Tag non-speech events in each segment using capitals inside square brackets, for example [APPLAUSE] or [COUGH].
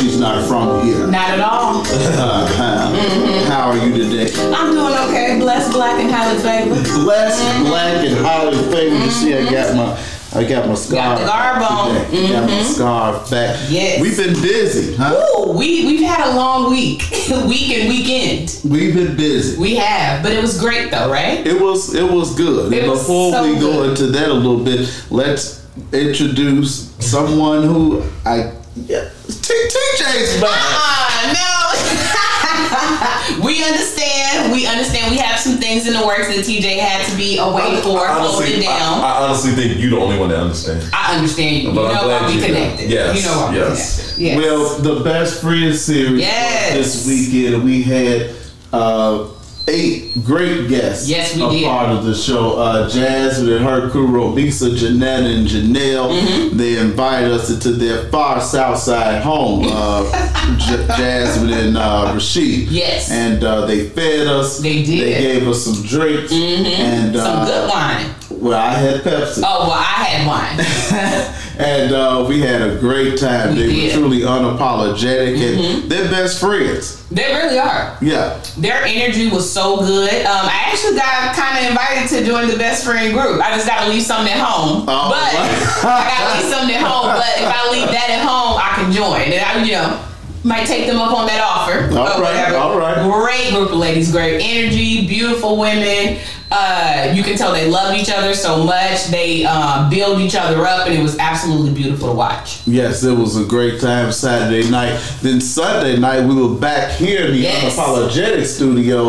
weather. We know that she's not from here. Not at all. Uh-huh. [LAUGHS] How are you today? I'm doing okay. Blessed, black, and highly favored. Blessed, black, and highly favored. You see, I got my. I got my scarf. Got the garb on. today. Got my scarf back. Yes. We've been busy, huh? Ooh, we we've had a long week, [LAUGHS] week and weekend. We've been busy. We have, but it was great though, right? It was it was good. It And was Before so we go good. into that a little bit, let's introduce someone who I yeah, T- TJ's back. Ah, no. [LAUGHS] we understand. We understand. We have some things in the works that TJ had to be away for, holding down. I, I honestly think you're the only one that understands. I understand you. You But I'm know glad why we you do. connected. Yes, You know why we yes. connected. Yes. Well, the best friend series Yes. this weekend we had uh, eight great guests. Yes, we a did. part of the show. Uh, Jasmine and her crew, Robisa, Jeanette, and Janelle. Mm-hmm. They invited us into their far south side home. Uh, J- Jasmine and uh, Rashid. Yes. And uh, they fed us. They did. Mm-hmm. They gave us some drinks and some uh, good wine. Well, I had Pepsi. Oh well, I had wine. [LAUGHS] and uh, we had a great time. We they did. Mm-hmm. were truly unapologetic, and they're best friends. They really are. Yeah, Their energy was so good. Um, I actually got kind of invited to join the best friend group. I just got to leave something at home. Oh, but. [LAUGHS] I got to leave something at home. But if I leave that at home, I can join. And I, you know, might take them up on that offer. All right, all right. Great group of ladies. Great energy. Beautiful women. Uh, you can tell they love each other so much. They uh, build each other up, and it was absolutely beautiful to watch. yes, it was a great time Saturday night. Then Sunday night, we were back here in the Yes. Mm-hmm. unapologetic studio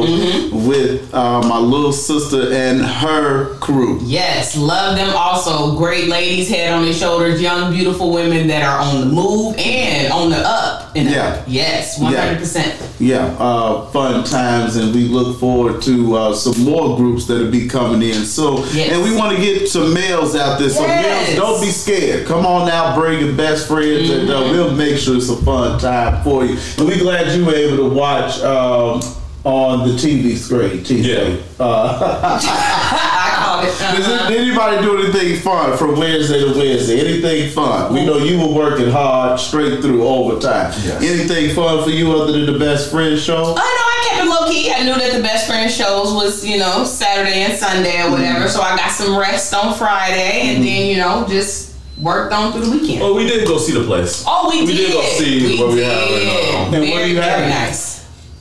with uh, my little sister and her crew. Yes, love them also. Great ladies, head on their shoulders, young, beautiful women that are on the move and on the up. And Yeah. Up. Yes, 100%. Yeah, uh, fun times, and we look forward to uh, some more groups that'll be coming in So, Yes. And we want to get some males out there. So Yes. males, don't be scared. Come on now, bring your best friends, and uh, Mm-hmm. we'll make sure it's a fun time for you. And we're glad you were able to watch um, on the TV screen. TV. Yeah. [LAUGHS] Does it- anybody do anything fun from Wednesday to Wednesday? Anything fun? We know you were working hard straight through overtime. Yes. Anything fun for you other than the best friend show? Oh no, I kept it low key. I knew that the best friend shows was, you know, Saturday and Sunday or whatever. Mm-hmm. So I got some rest on Friday and mm-hmm. then, you know, just worked on through the weekend. Well, we did go see the place. Oh, we, We did go see what we have right now. And what Very, you very having? nice.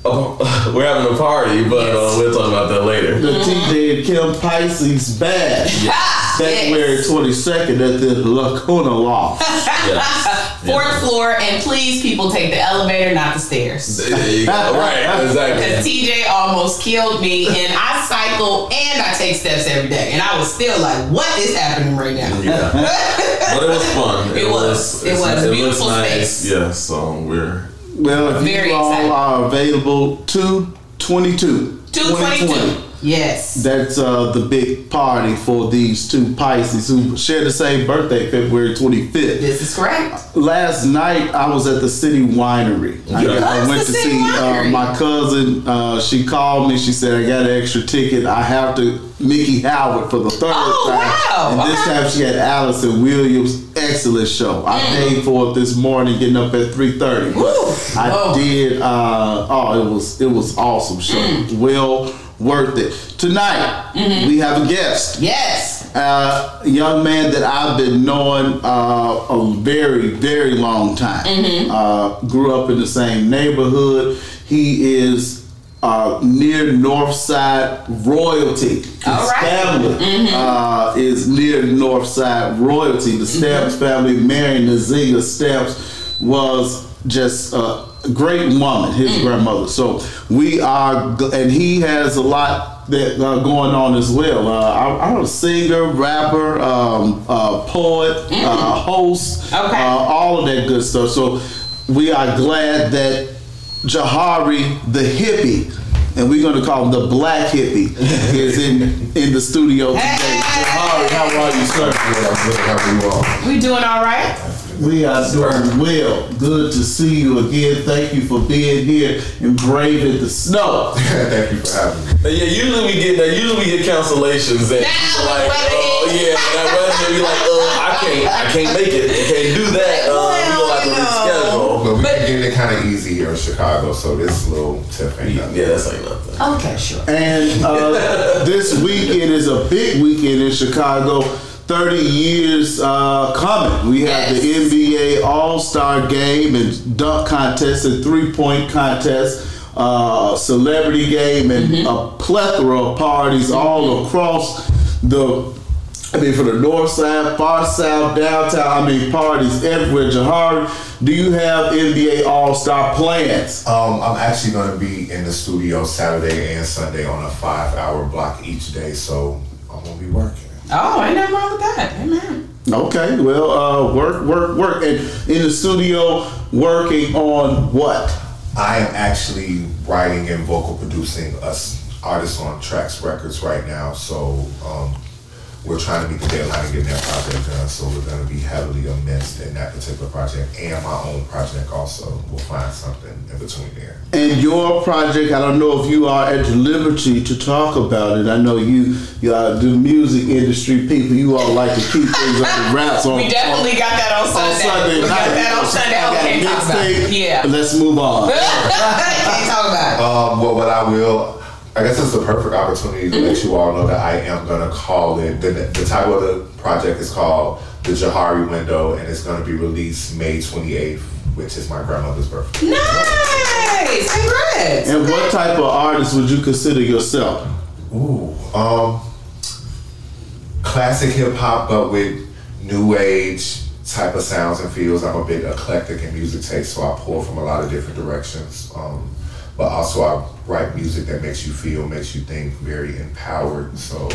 Oh, [LAUGHS] we're having a party, but Yes. uh, we'll talk about that later. The TJ and Kim Pisces bad. Ah, February yes. 22nd at the Lacuna Loft. [LAUGHS] Yes. Fourth floor, and please, people, take the elevator, not the stairs. There you go. Right, [LAUGHS] Because. TJ almost killed me, and I cycle and I take steps every day, and I was still like, "What is happening right now?" Yeah. But it was fun. It was. It was. It Beautiful looks space. nice. Yeah, so we're. Well, if Very you all excited. are available, 222. Two twenty-two. Yes. That's uh, the big party for these two Pisces who share the same birthday, February 25th. This is correct. Last night I was at the City Winery. I, I went to see uh, my cousin. Uh, she called me. She said I got an extra ticket. I have to Miki Howard for the third Oh, time. wow. And this time she had Alyson Williams. Excellent show. I paid for it this morning, getting up at three thirty. Mm. I Whoa. did. Uh, oh, it was it was awesome show. Mm. Well worth it. Tonight Mm-hmm. we have a guest Yes. uh, a young man that I've been knowing uh, a very, very long time. Mm-hmm. Uh, grew up in the same neighborhood. He is uh, near Northside royalty. His right. Mm-hmm. family uh, is near Northside royalty. The Stamps Mm-hmm. family, Mary Nazinga Stamps, was just great woman, his Mm. grandmother. So we are, and he has a lot that uh, going on as well. Uh, I, I'm a singer, rapper, um, uh, poet, uh, host, Mm. Okay. uh, all of that good stuff. So we are glad that Jahari the hippie, and we're going to call him the black hippie, [LAUGHS] is in in the studio today. Hey! Jahari, how are you, sir? good. I'm good. How are you all? We doing all right? We are doing well. Good to see you again. Thank you for being here and braving the snow. [LAUGHS] Thank you for having me. Now, yeah, usually we get that. Usually we get cancellations and Now like, the weather oh hits. yeah, that weather. You're like, oh, I can't, I can't make it. I can't do that. Uh, we gonna have to reschedule. But we But- can get it kind of easy here in Chicago, so this little tip ain't nothing. Yeah, that's ain't nothing. Okay, sure. And uh, [LAUGHS] this weekend is a big weekend in Chicago. 30 years uh, coming. We have the NBA All Star Game and dunk contest and three point contest, uh, celebrity game, and a plethora of parties all across the. I mean, for the north side, far south, downtown. I mean, parties everywhere. Jahari, do you have NBA All Star plans? Um, I'm actually going to be in the studio Saturday and Sunday on a five-hour block each day, so I'm going to be working. Oh, ain't nothing wrong with that. Amen. Okay, well, uh, work, work, work, and in the studio, working on what? I am actually writing and vocal producing us artists on Tracks Records right now, so um, we're trying to meet the deadline and get that project done. So we're going to be heavily immersed in that particular project and my own project also. We'll find something in between there. And your project, I don't know if you are at liberty to talk about it. I know you, you are the music industry people. You all like to keep things under [LAUGHS] wraps on. We definitely got that on on Sunday. Sunday we got that on Sunday. Okay, a talk about it. Yeah. Let's move on. [LAUGHS] Can't talk about it. Um, well, what I will, I guess it's the perfect opportunity to let you all know that I am going to call it, the, the title of the project is called The Jahari Window, and it's going to be released May 28th, which is my grandmother's birthday. Nice. Congrats. And what type of artist would you consider yourself? Ooh, um, classic hip hop, but with new age type of sounds and feels. I'm a bit eclectic in music taste, so I pull from a lot of different directions. Um, but also, I write music that makes you feel, makes you think, very empowered. So,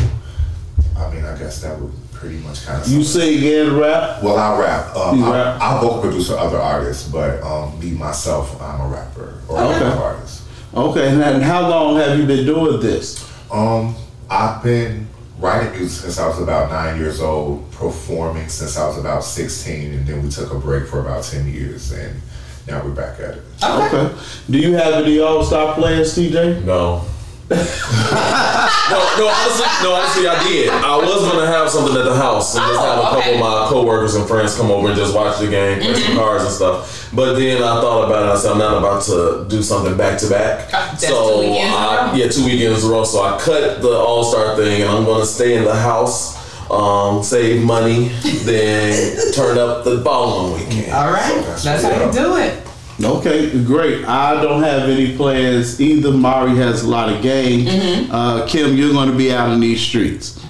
I mean, I guess that would pretty much kind of. You sing and rap? Well, I rap. Um, You I, rap? I vocal produce for other artists, but um, me myself, I'm a rapper or Okay. a artist. Okay, and how long have you been doing this? Um, I've been writing music since I was about nine years old, performing since I was about 16, and then we took a break for about 10 years, and now we're back at it. Okay. Do you have any All Star players, TJ? No. [LAUGHS] no, no, honestly, no, honestly, I did. I was gonna have something at the house and just Oh, have a couple of my coworkers and friends come over and just watch the game, play some cards and stuff. But then I thought about it. I said I'm not about to do something back to back. Uh, So two weekends in a I, row? yeah, two weekends in a row. So I cut the All Star thing, and I'm gonna stay in the house, um, save money, then turn up the following weekend. All right. That's how you do it. Okay, great. I don't have any plans either. Mari has a lot of games. Mm-hmm. Uh, Kim, you're going to be out in these streets.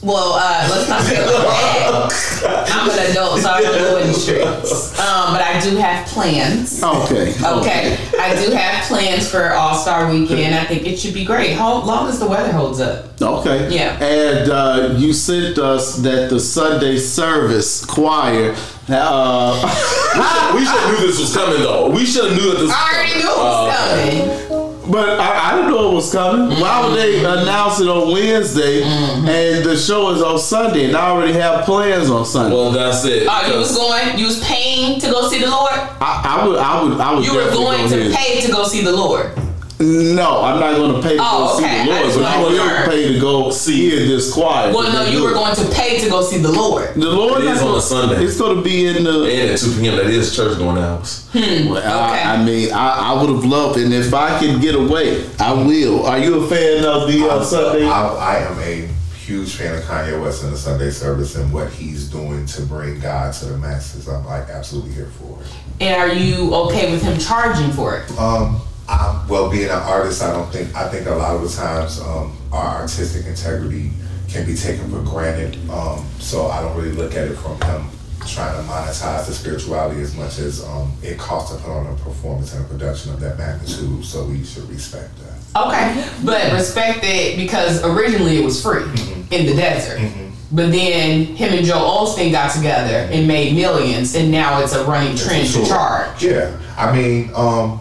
Well, uh, let's not say that. I'm an adult, so I don't go in the streets. Um, but I do have plans. Okay. Okay, I do have plans for All Star Weekend. I think it should be great. How long as the weather holds up? Okay. Yeah. And uh, you sent us that the Sunday service choir. Uh, [LAUGHS] we should have knew this was coming though. We should have knew that this. I already knew it Uh, was coming. But I, I didn't know it was coming. Why would they Mm-hmm. announce it on Wednesday and the show is on Sunday and I already have plans on Sunday? Well, that's it. Oh, you was going. You was paying to go see the Lord. I, I would, I would, I would. You were going go to ahead. pay to go see the Lord. No, I'm not going to pay to Oh, go okay. see the Lord, just but I wanted to will pay to go see this choir. Well, no, you were going to pay to go see the Lord. The Lord is on a Sunday. It's going to be in the. And at 2 p.m. that is church going hours. Well, Okay. I, I mean, I, I would have loved, and if I can get away, I will. Are you a fan of the uh, Sunday? I, I am a huge fan of Kanye West in the Sunday service and what he's doing to bring God to the masses. I'm like absolutely here for it. And are you okay with him charging for it? Um, I'm, well, being an artist, I don't think I think a lot of the times um, our artistic integrity can be taken for granted. Um, so I don't really look at it from him trying to monetize the spirituality as much as um, it costs to put on a performance and a production of that magnitude. So we should respect that. Okay, but respect it because originally it was free in the desert. But then him and Joel Osteen got together and made millions, and now it's a running trend to charge. Yeah, I mean, um,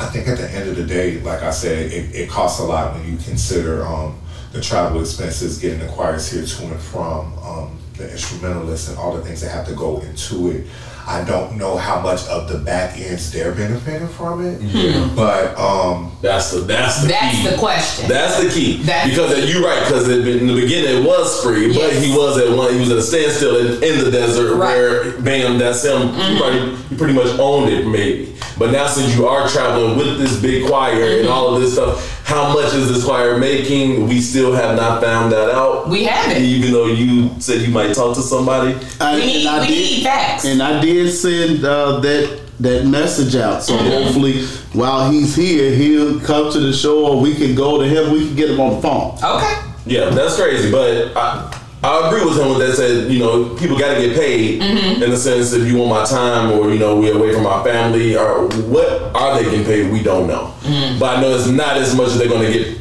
I think at the end of the day, like I said, it, it costs a lot when you consider um, the travel expenses, getting the choirs here to and from, um, the instrumentalists and all the things that have to go into it. I don't know how much of the back ends they're benefiting from it, Yeah. but um, That's the that's the That's key. the question. That's the key. That's- because you're right. Because in the beginning it was free, but he was at one. He was at a standstill in, in the desert Right. where, bam, that's him. Mm-hmm. You, probably, you pretty much owned it, maybe. But now since you are traveling with this big choir Mm-hmm. and all of this stuff, how much is this choir making? We still have not found that out. We haven't. Even though you said you might talk to somebody. I- We need- and I we did- need facts. And I did send uh, that that message out. So Mm-hmm. hopefully, while he's here, he'll come to the show, or we can go to him. We can get him on the phone. Okay. Yeah, that's crazy. But I, I agree with him with that. Said you know people got to get paid Mm-hmm. in the sense if you want my time or you know we're away from our family or what are they getting paid? We don't know. Mm-hmm. But I know it's not as much as they're going to get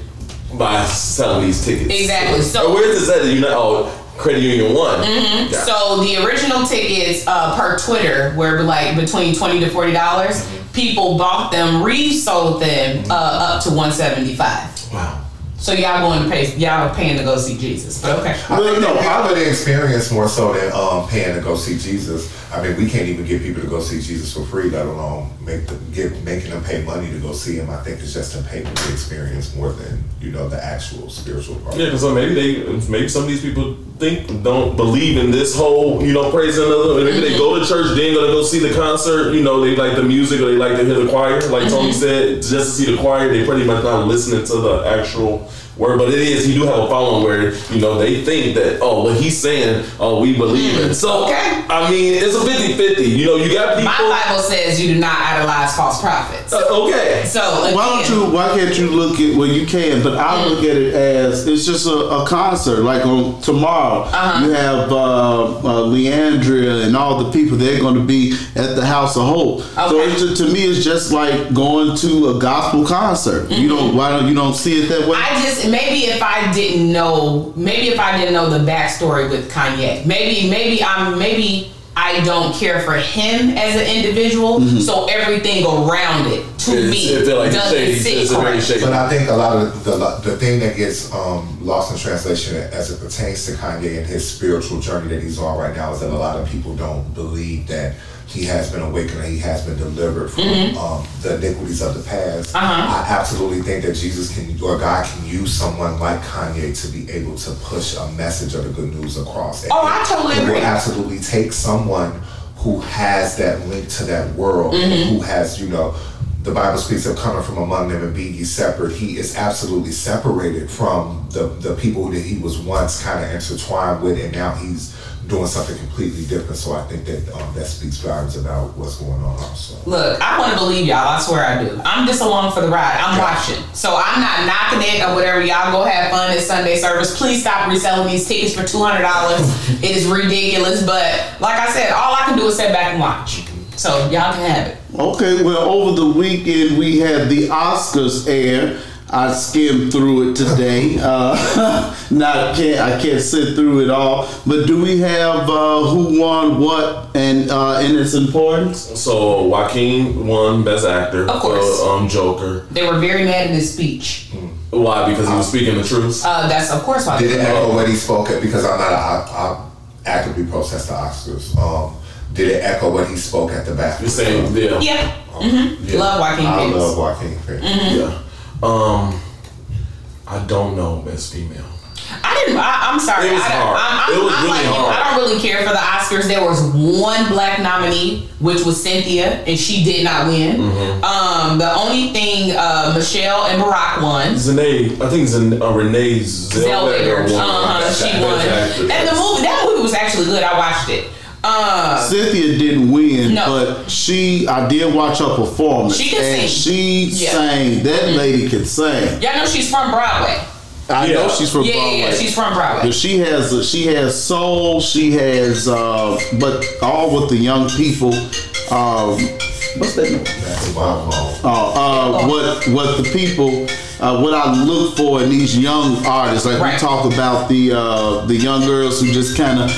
by selling these tickets. Exactly. So- Or where's this at? You know, oh, Credit Union One. Mm-hmm. Yeah. So the original tickets uh, per Twitter were like between twenty to forty dollars. People bought them, resold them uh, up to one seventy five. wow. So y'all going to pay? Y'all are paying to go see Jesus? But okay. I think no, they pay I- for the experience more so than um, paying to go see Jesus. I mean, we can't even get people to go see Jesus for free, let alone make them get making them pay money to go see him. I think it's just to pay for the experience more than you know the actual spiritual part. Yeah, because maybe they, maybe some of these people think don't believe in this whole, you know, praising another. Maybe they go to church, then gonna go see the concert. You know, they like the music or they like to hear the choir. Like Tony said, just to see the choir, they pretty much not listening to the actual word. But it is, you do have a following where you know they think that oh, what he's saying, oh, we believe it. So Okay. I mean, it's a 50-50. You know, you got people. My Bible says you do not idolize false prophets. Uh, okay. So again, Why don't you? Why can't you look at? Well, you can, but I look at it as it's just a, a concert. Like on tomorrow, Uh-huh. you have uh, uh, Leandria and all the people. They're going to be at the House of Hope. So Okay. it's, just- to me, it's just like going to a gospel concert. You don't. Why don't you don't see it that way? I just maybe if I didn't know, maybe if I didn't know the backstory with Kanye, maybe maybe I'm maybe I don't care for him as an individual, so everything around it to It's- me it like doesn't shady. sit It's a very correct. But I think a lot of the the thing that gets um, lost in translation as it pertains to Kanye and his spiritual journey that he's on right now is that a lot of people don't believe that he has been awakened and he has been delivered from um, the iniquities of the past. Mm-hmm. Uh-huh. I absolutely think that Jesus can or God can use someone like Kanye to be able to push a message of the good news across. And Oh, I totally it agree. will absolutely take someone who has that link to that world, Mm-hmm. who has, you know, the Bible speaks of coming from among them and being ye separate. He is absolutely separated from the, the people that he was once kind of intertwined with, and now he's doing something completely different. So I think that um, that speaks volumes about what's going on also. Look, I want to believe y'all. I swear I do. I'm just along for the ride. I'm watching, so I'm not knocking it or whatever. Y'all go have fun at Sunday service. Please stop reselling these tickets for two hundred dollars. [LAUGHS] it is ridiculous. But like I said, all I can do is sit back and watch. So y'all can have it. Okay, well, over the weekend we had the Oscars air. I skimmed through it today. Uh, [LAUGHS] not can't I can't sit through it all. But do we have uh, who won what and uh, and its importance? So Joaquin won Best Actor Of course. for um, Joker. They were very mad in his speech. Why? Because he was speaking the truth. Uh, that's of course why. Did it echo what he spoke at? Because I'm not, a, I, I actively protest the Oscars. Um, did it echo what he spoke at the back? You're saying, yeah, Yeah. hmm Love Joaquin I Phoenix. love Joaquin Phoenix. yeah. Um, I don't know Best Female. I didn't. I, I'm sorry. It was I, hard. I'm, I'm, It was I'm really like you. hard. I don't really care for the Oscars. There was one black nominee, which was Cynthia, and she did not win. Mm-hmm. Um, the only thing uh, Michelle and Barack won. Zane, I think Zane, uh, Renee Zellweger won. uh-huh, she won. And the movie, that movie was actually good. I watched it. Uh, Cynthia didn't win, No. but she I did watch her performance. She can and sing. She Yeah. sang. That lady can sing. y'all know she's from Broadway. I Yeah. know she's from Yeah, yeah, Broadway. yeah, she's from Broadway. But she has she has soul. She has uh, but all with the young people. Um, what's that? name? That's my fault. Uh, uh, what what the people uh, what I look for in these young artists, like Right. we talk about the uh, the young girls who just kind of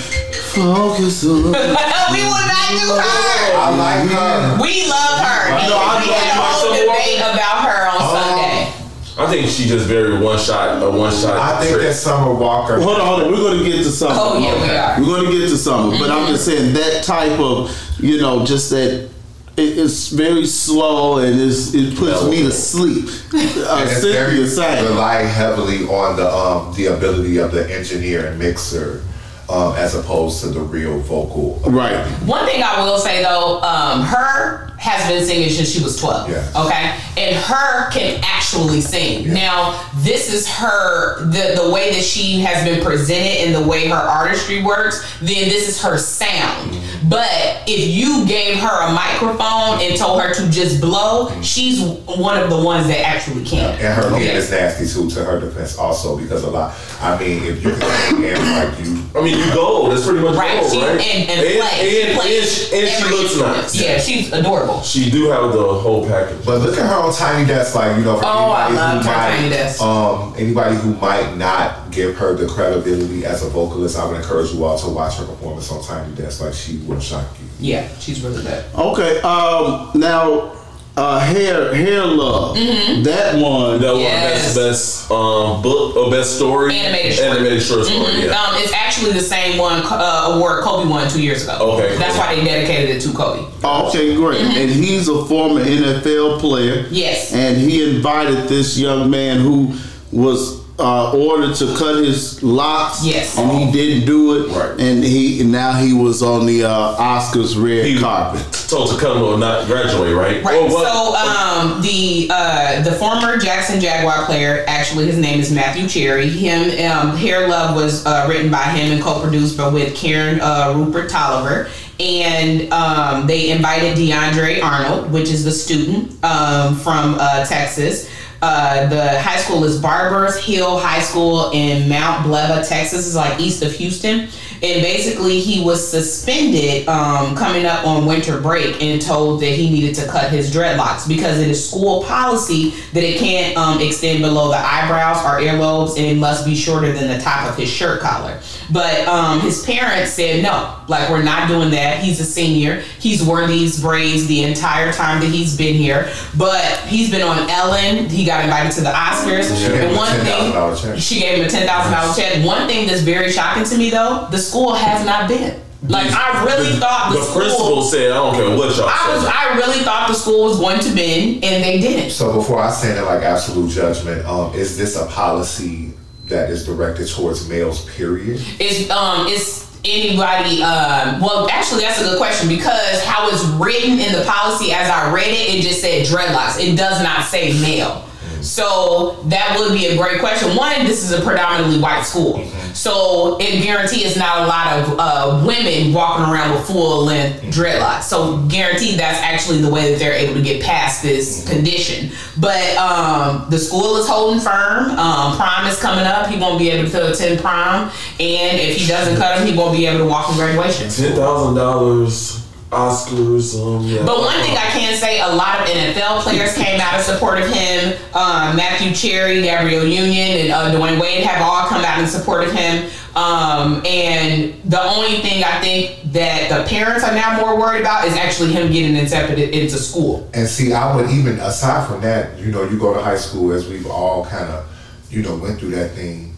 focus on. [LAUGHS] we would not do her. I like her. We love her. I know, I we had a you whole Civil War? debate about her on Sunday. I think she just very one shot, a one shot. I think that Summer Walker. Hold on, hold on. We're going to get to Summer. Oh, yeah, we are. We're going to get to something. But I'm just saying that type of, you know, just that it's very slow and it's, it puts me to sleep. [LAUGHS] Uh, And it's very Cynthia saying. rely heavily on the um, the ability of the engineer and mixer, um, as opposed to the real vocal. Right. One thing I will say though, um, her has been singing since she was 12. Yes. Okay? And her can actually sing. Now, this is her, the, the way that she has been presented and the way her artistry works, then this is her sound. But if you gave her a microphone and told her to just blow, she's one of the ones that actually can. And her Okay. hand is nasty too, to her defense, also because a lot. I mean, if you can and like you, [LAUGHS] I mean, you go. That's pretty much Right, gold, she, right? and, and, and, play. and, plays and she, and she looks nice. Yeah, she's adorable. She do have the whole package. but look at her on Tiny Desk, like you know, for Oh, I anybody loved who might, Tiny Desk. um, anybody who might not give her the credibility as a vocalist, I would encourage you all to watch her performance on Tiny Desk. Like she will shock you. Yeah, she's really good. Okay. Um. Now, uh, hair, hair love. That one. That Yes. one best best um book or best story Animated short. animated short story. Mhm. Yeah. Um, it's actually the same one uh, award Kobe won two years ago. Okay, that's cool. why they dedicated it to Kobe. Oh, okay, great. And he's a former NFL player. Yes. And he invited this young man who was uh, ordered to cut his locks. Yes. And he didn't do it. Right. And he and now he was on the uh, Oscars red He carpet. told to come or not graduate, right? Right. Or what- So um, the uh, the former Jackson Jaguar player, actually his name is Matthew Cherry. Him um, Hair Love was uh, written by him and co-produced by with Karen uh, Rupert Toliver. And um, they invited DeAndre Arnold, which is the student um, from uh, Texas. Uh, the high school is Barbers Hill High School in Mont Belvieu, Texas. It's like east of Houston. And basically, he was suspended um, coming up on winter break and told that he needed to cut his dreadlocks because it is school policy that it can't um, extend below the eyebrows or earlobes and it must be shorter than the top of his shirt collar. But um, his parents said no, like we're not doing that. He's a senior. He's worn these braids the entire time that he's been here. But he's been on Ellen. He got invited to the Oscars. She gave him and a one $10,000 thing, check. she gave him a ten thousand dollar check. One thing that's very shocking to me though, the school has not been. Like I really thought the, the school. principal said, I don't care what y'all I was. I really thought the school was going to bend, and they didn't. So before I stand in like absolute judgment, um, is this a policy that is directed towards males? Period. Is um is anybody um well actually that's a good question because how it's written in the policy as I read it it just said dreadlocks it does not say male so that would be a great question. One this is a predominantly white school. So it guarantee it's not a lot of uh, women walking around with full length dreadlocks. So guarantee that's actually the way that they're able to get past this condition. But um the school is holding firm. Um prom is coming up. He won't be able to attend prom. And if he doesn't cut him he won't be able to walk in graduation. Ten thousand dollars, Oscars. Um, yeah. but one thing I can say, a lot of NFL players came out in support of him. Um, Matthew Cherry, Gabrielle Union, and uh, Dwyane Wade have all come out in support of him. Um, and the only thing I think that the parents are now more worried about is actually him getting accepted into school. And see, I would even aside from that, you know, you go to high school as we've all kind of, you know, went through that thing.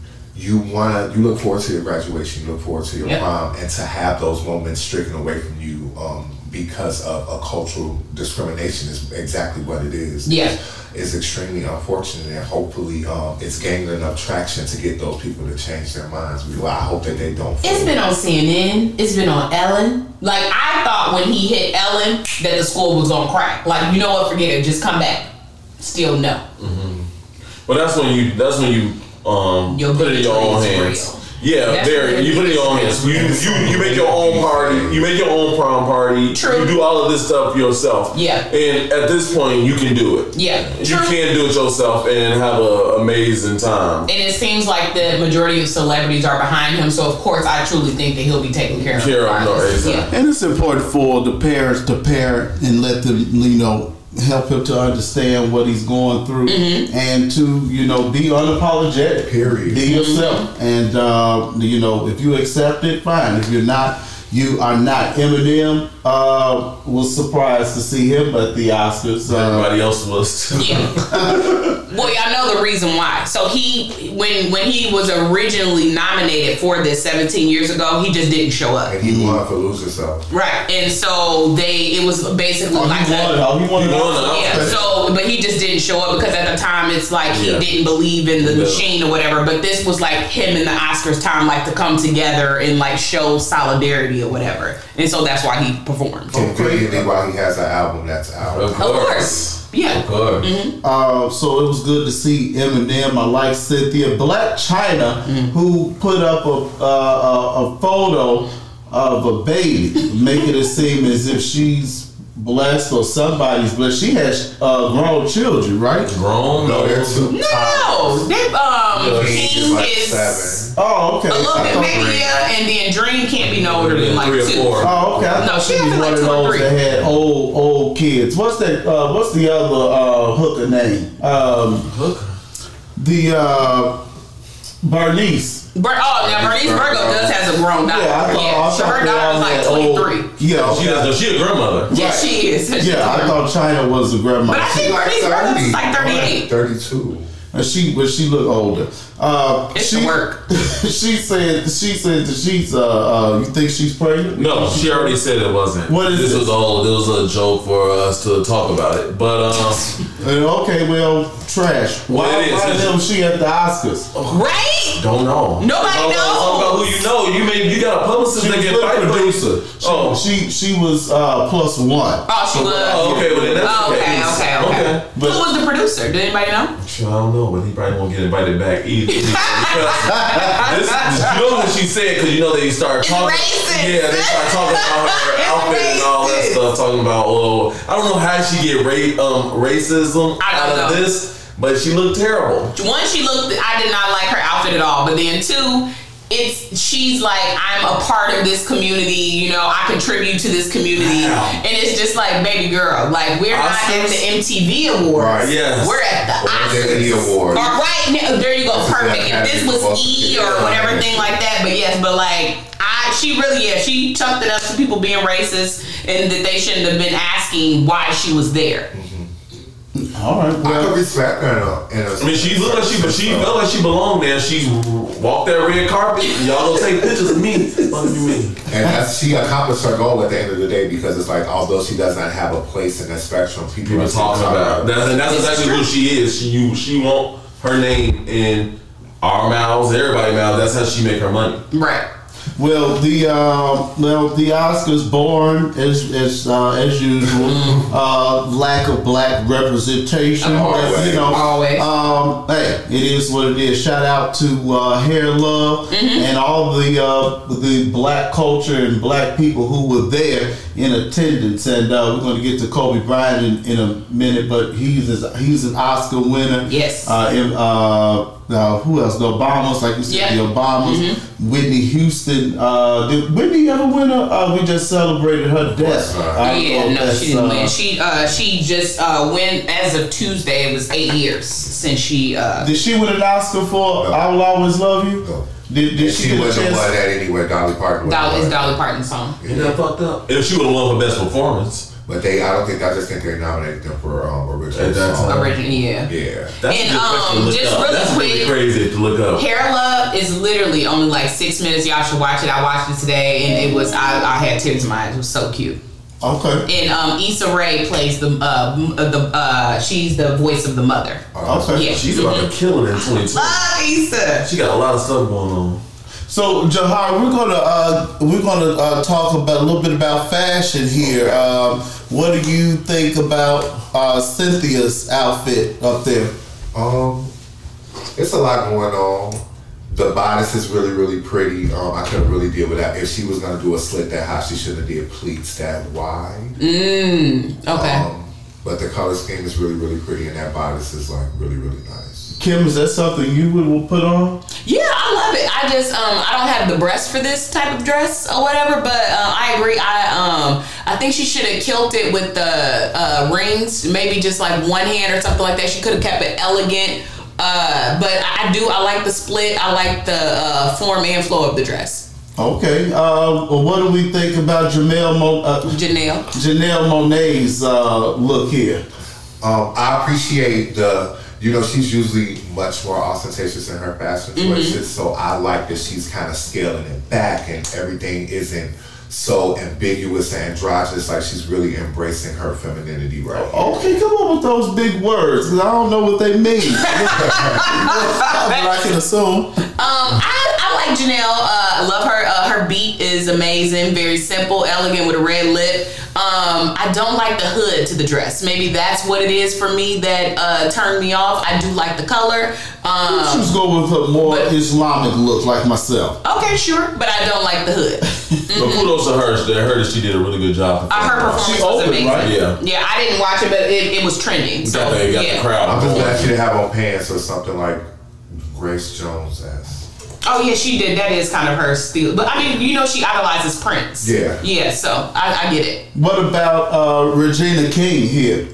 You wanna, you look forward to your graduation, you look forward to your Yep. prom, and to have those moments stricken away from you um, because of a cultural discrimination is exactly what it is. Yeah. is extremely unfortunate, and hopefully, um, it's gaining enough traction to get those people to change their minds. Well, I hope that they don't. It's been on CNN. It's been on Ellen. Like I thought when he hit Ellen that the school was gonna crack. Like you know what? Forget it. Just come back. Still no. But that's when you. That's when you. Um, Your put it in your own hands. real. Yeah, That's very. You put it in your own hands. You, you you make your own party. You make your own prom party. True. You do all of this stuff yourself. Yeah. And at this point, you can do it. Yeah. You True. can do it yourself and have an amazing time. And it seems like the majority of celebrities are behind him, so of course I truly think that he'll be taken care of. Care of, no, regardless. exactly. And it's important for the parents to parent and let them, you know, help him to understand what he's going through Mm-hmm. and to, you know, be unapologetic. Period. Be yourself. Mm-hmm. And, uh, you know, if you accept it, fine. If you're not, you are not Eminem. Uh, was surprised to see him at the Oscars. Uh, Everybody else was. too. Yeah. [LAUGHS] Well, y'all know the reason why. So he, when when he was originally nominated for this 17 years ago, he just didn't show up. And he won for lose yourself. Right, and so they, it was basically Oh, like he a- won it. Oh, he won it. He won all? it. Yeah, so but he just didn't show up because at the time it's like he didn't believe in the Yeah. machine or whatever. But this was like him and the Oscars time like to come together and like show solidarity or whatever. And so that's why he performed. Conveniently, why he has an album that's out. Of Of course. Yeah. Of course. Uh, so it was good to see Eminem. I like Cynthia Blac Chyna, who put up a, uh, a a photo of a baby, [LAUGHS] making it seem as if she's blessed or somebody's blessed. She has uh, grown children, right? Grown. No, they're two. No, they um King King is like is seven. Oh, okay. a little I bit thought- maybe yeah, and then Dream can't be no older than like Three or two. four. Oh, okay. I No, thought she she was one like of two or those three. that had old old kids. What's that? Uh, what's the other uh, hooker name? Um, Hook. the uh, Bernice. Ber- oh, now Bernice Burgos does has a grown daughter. Yeah, I thought, I so thought her they daughter's all like had twenty old- three. Yeah, She okay. is. She a grandmother. Yes, she is. She's Yeah, I thought Chyna was a grandmother. But I think like Bernice Burgos's 30. like thirty eight. 32. And she, but she looked older. Uh, It's she, work. [LAUGHS] she said, she said that she's. Uh, uh, you think she's pregnant? No, she already said it wasn't. What is this? this? was all. It was a joke for us to talk about it. But um, [LAUGHS] Uh, okay, well, trash. Why, Well, it is. why the hell she at the Oscars? Right? don't know. Nobody Talk about- Talk about who you know. You may. You got a publicist She that was get with fight the producer. producer. She, Oh. she she was uh, plus one. Oh, she was. Oh, okay. Well, then that's Oh, the okay, okay, okay. But- Who was the producer? Did anybody know? I don't know, but he probably won't get invited back either. [LAUGHS] this, you know what she said because you know they start talking. Yeah, they start talking about her [LAUGHS] outfit and all that stuff. Talking about oh, I don't know how she get ra- um, racism out don't of this, but she looked terrible. One, she looked. I did not like her outfit at all. But then two, it's she's like I'm a part of this community. You know, I contribute to this community, Wow. and it's just like baby girl. Like we're not at the MTV Awards. Right, yes. We're at the the Awards. Or right now, there you go, perfect. If this was E or whatever thing like that, but yes, but like I, she really, yeah, she chucked it up to people being racist and that they shouldn't have been asking why she was there. All right, I could well, respect her in a, in a I mean, she looked like she, but she felt like she belonged there. She walked that red carpet. Y'all don't take pictures of me. What do you mean? And that's, she accomplished her goal at the end of the day because it's like, although she does not have a place in that spectrum, people, People are talking about that's, and that's It's exactly true. who she is. She you she want her name in our mouths, everybody mouths. That's how she make her money. Right. Well, the uh, well, the Oscars born as as uh, as usual. Uh, lack of black representation. Always. You know, Always. Um, hey, it is what it is. Shout out to uh, Hair Love and all the uh, the black culture and black people who were there in attendance. And uh, we're going to get to Kobe Bryant in, in a minute, but he's he's an Oscar winner. Yes. Uh, and, uh, uh, who else? The Obamas, like you said, Yeah. the Obamas. Whitney Houston. Uh, did Whitney ever win? A, uh, we just celebrated her death. not. I yeah, no, she didn't uh, win. She uh she just uh went as of Tuesday. It was eight years since she uh Did she win an Oscar for No. "I Will Always Love You"? No. Did, did she, she get wasn't chance? one that anywhere. Dolly Parton Dolly, one. it's Dolly Parton's song. Ain't that fucked up? If she would have won her best performance, But they, I don't think, I just think they nominated them for um, original At song. Original, yeah. Yeah. that's And, a good question to um, just up. really that's really crazy to look up. Hair Love is literally only like six minutes. Y'all should watch it. I watched it today, and it was I, I had tears in my eyes. It was so cute. Okay. And um, Issa Rae plays the uh, uh, the uh, she's the voice of the mother. Okay. Yeah, She's about to kill it in 2020. Love Issa. She got a lot of stuff going on. So Jahar, we're gonna uh, we're gonna uh, talk about a little bit about fashion here. Um, what do you think about uh, Cynthia's outfit up there? Um, it's a lot going on. The bodice is really, really pretty. Um, I couldn't really deal with that. If she was gonna do a slit that high, she should have did pleats that wide. Mm, okay. Um, but the color scheme is really, really pretty, and that bodice is like really, really nice. Kim, is that something you would will put on? Yeah, I love it. I just um I don't have the breast for this type of dress or whatever, but uh, I agree. I um I think she should have killed it with the uh, rings, maybe just like one hand or something like that. She could have kept it elegant. Uh, but I I do. I like the split. I like the uh, form and flow of the dress. Okay. Uh, well, what do we think about Janelle Mo- uh, Janelle. Janelle Monáe's uh, look here? Um, I appreciate the you know, she's usually much more ostentatious in her fashion Mm-hmm. choices. So I like that she's kind of scaling it back and everything isn't so ambiguous and androgynous. Like she's really embracing her femininity right now. Okay, come on with those big words, 'cause I don't know what they mean. [LAUGHS] but I can assume. Um, I, I like Janelle. Uh, I love her. Uh, her beat is amazing. Very simple, elegant with a red lip. Um, I don't like the hood to the dress. Maybe that's what it is for me that uh, turned me off. I do like the color. Um, Let's go with a more but- Islamic look like myself. okay, sure, but I don't like the hood. [LAUGHS] But kudos to her. I heard that she did a really good job. Uh, her performance She was opened, amazing. right? Yeah. yeah. I didn't watch it, but it, it was trending. So got the, got yeah. the crowd. I'm just going. glad she didn't have on pants or something like Grace Jones as. Oh yeah, she did. That is kind of her style. But I mean, you know, she idolizes Prince. Yeah. Yeah. So I, I get it. What about uh, Regina King here?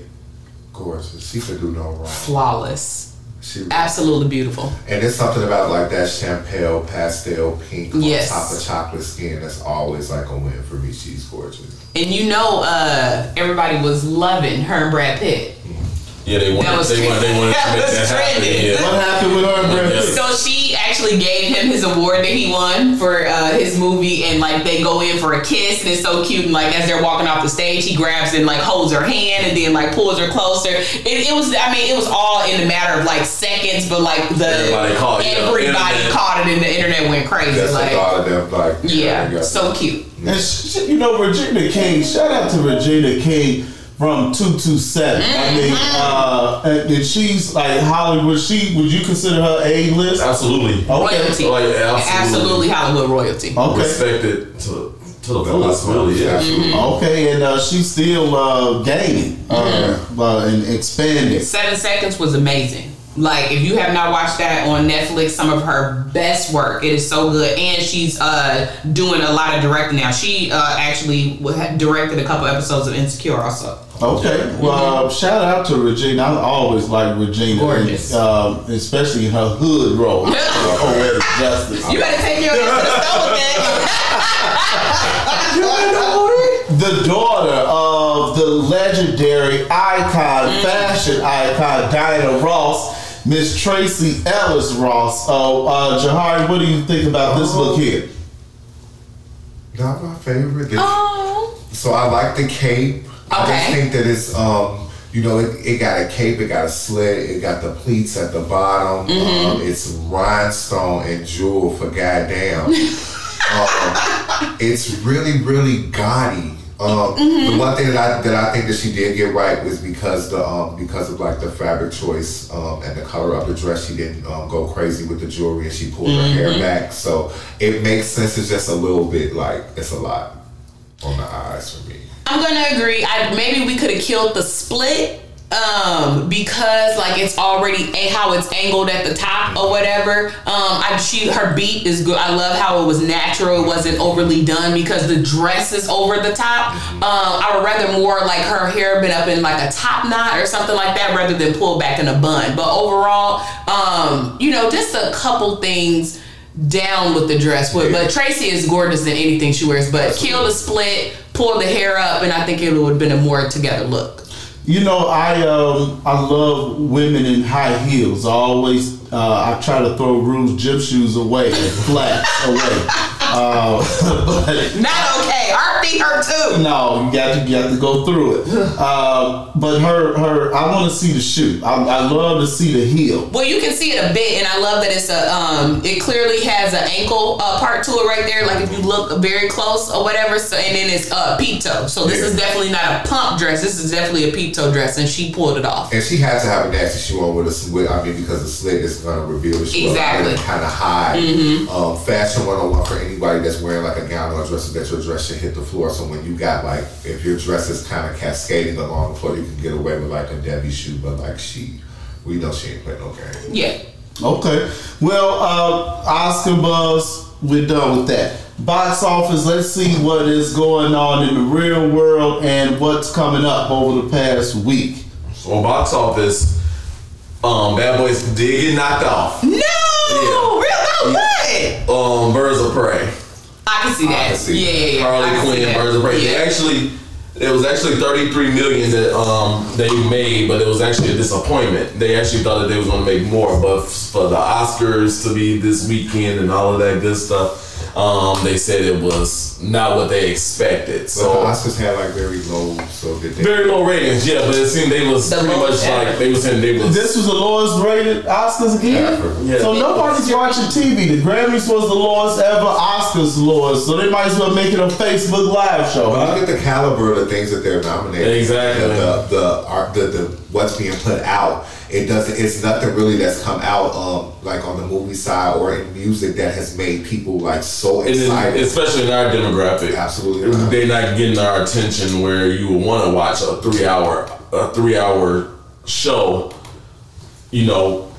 Gorgeous. She could do no wrong. Flawless. She Absolutely beautiful. And it's something about like that champagne pastel pink Yes. on top of chocolate skin that's always like a win for me. She's gorgeous. And you know, uh, everybody was loving her and Brad Pitt. Yeah, they wanted. That was they wanted. They wanted to [LAUGHS] that make was that happen. trending. Yeah. What happened with her and Brad Pitt? So she actually gave him his award that he won for uh, his movie, and like they go in for a kiss, and it's so cute. And like as they're walking off the stage, he grabs and like holds her hand, and then like pulls her closer. It, it was, I mean, it was all in a matter of like seconds, but like the Everybody caught it, yeah. everybody Internet. caught it, and the internet went crazy. That's like, a lot of them like yeah, so cute. And sh- you know, Regina King, shout out to Regina King from 227. I mean, uh, and, and she's like Hollywood. She Would you consider her A-list? Absolutely. Okay. Royalty, Like, absolutely. absolutely Hollywood royalty. Okay. Respected to to the fullest. Really. Yeah. Okay, and uh, she's still uh, gaining uh, uh, and expanding. Seven Seconds was amazing. Like if you have not watched that on Netflix, some of her best work. It is so good, and she's uh, doing a lot of directing now. She uh, actually directed a couple episodes of Insecure also. Okay, well, uh, shout out to Regina. I always like Regina, Gorgeous. and, um, especially her hood role, [LAUGHS] justice. You better take your ass to the store [LAUGHS] with that. the daughter of the legendary icon, fashion icon Diana Ross, Miss Tracee Ellis Ross. So, uh, Jahari, what do you think about this look here? Not my favorite. The- oh, So I like the cape. Okay. I just Okay. think that it's um you know it, it got a cape, it got a slit, it got the pleats at the bottom. Mm-hmm. Um, it's rhinestone and jewel for goddamn. [LAUGHS] um, it's really really gaudy. Um, Mm-hmm. The one thing that I that I think that she did get right was because the um because of like the fabric choice um and the color of the dress. She didn't um, go crazy with the jewelry and she pulled her Mm-hmm. hair back. So it makes sense. It's just a little bit like it's a lot on the eyes for me. I'm gonna agree. I maybe we could have killed the split um because like it's already a how it's angled at the top or whatever. Um i she her beat is good. I love how it was natural. It wasn't overly done because the dress is over the top. Um i would rather more like her hair been up in like a top knot or something like that rather than pulled back in a bun. But overall um you know just a couple things down with the dress. But, but Tracee is gorgeous than anything she wears. But kill the split pull the hair up and i think it would have been a more together look You know, I um I love women in high heels. I always uh, I try to throw Rue's gym shoes away, flats away. Uh, [LAUGHS] but Not okay. Our feet hurt too. no, you got to you got to go through it. [SIGHS] Uh, but her her I want to see the shoe. I, I love to see the heel. Well, you can see it a bit, and I love that it's a. Um, it clearly has an ankle uh, part to it right there. Like if you look very close or whatever. So and then it's uh, peep toe. So this is definitely not a pump dress. This is definitely a peep toe dress, and she pulled it off. And she had to have a nasty shoe on with a slit. I mean, because the slit is going to reveal the shoe Exactly. kind of high. Um, fashion 101 for anybody that's wearing like a gown or a dress that your dress should hit the floor. So when you got like, if your dress is kind of cascading along the floor, you can get away with like a Debbie shoe. But like she, we know she ain't playing no game. Yeah. Okay. Well, uh, Oscar buzz. We're done with that. Box office. Let's see what is going on in the real world and what's coming up over the past week. So box office, um, Bad Boys did get knocked off. No. Yeah. Real no way. Um, Birds of Prey. I can see that. can see yeah, yeah, yeah. Harley Quinn. Birds of Prey. They Yeah. actually It was actually 33 million that um they made, but it was actually a disappointment. They actually thought that they was gonna make more, but for the Oscars to be this weekend and all of that good stuff, um, they said it was not what they expected. But So the Oscars had like very low, so did they? very low ratings, yeah. But it seemed they was The pretty much lowest ever. like they was saying they was. This was the lowest rated Oscars again. Yeah. So nobody's watching TV. The Grammys was the lowest ever. Oscars the lowest. So they might as well make it a Facebook Live show. But Huh? look at the caliber of the things that they're nominated. Exactly. The the art the, the what's being put out. It doesn't. It's nothing really that's come out um like on the movie side or in music that has made people like so excited. especially in our demographic, Absolutely not. they're not getting our attention where you would want to watch a three hour a three hour show. You know,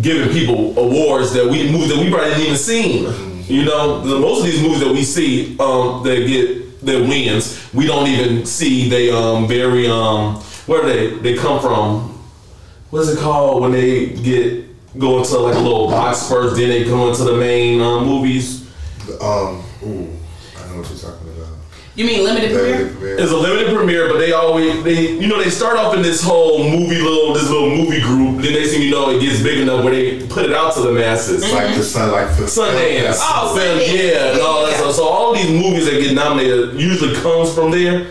giving people awards that we movies that we probably didn't even seen. You know, the, most of these movies that we see um, that get that wins, we don't even see. They um very um where they they come from. What is it called when they get go into like a little box first, then they come into the main um, movies. um, ooh, I know what you're talking about. You mean limited premiere? Limited premiere. It's a limited premiere, but they always they you know they start off in this whole movie little this little movie group. Then they seem you know it gets big enough where they put it out to the masses. It's like the sun, like the Sundance, Oh, film, Sundance. yeah, and all that Yeah. stuff. So all these movies that get nominated usually comes from there.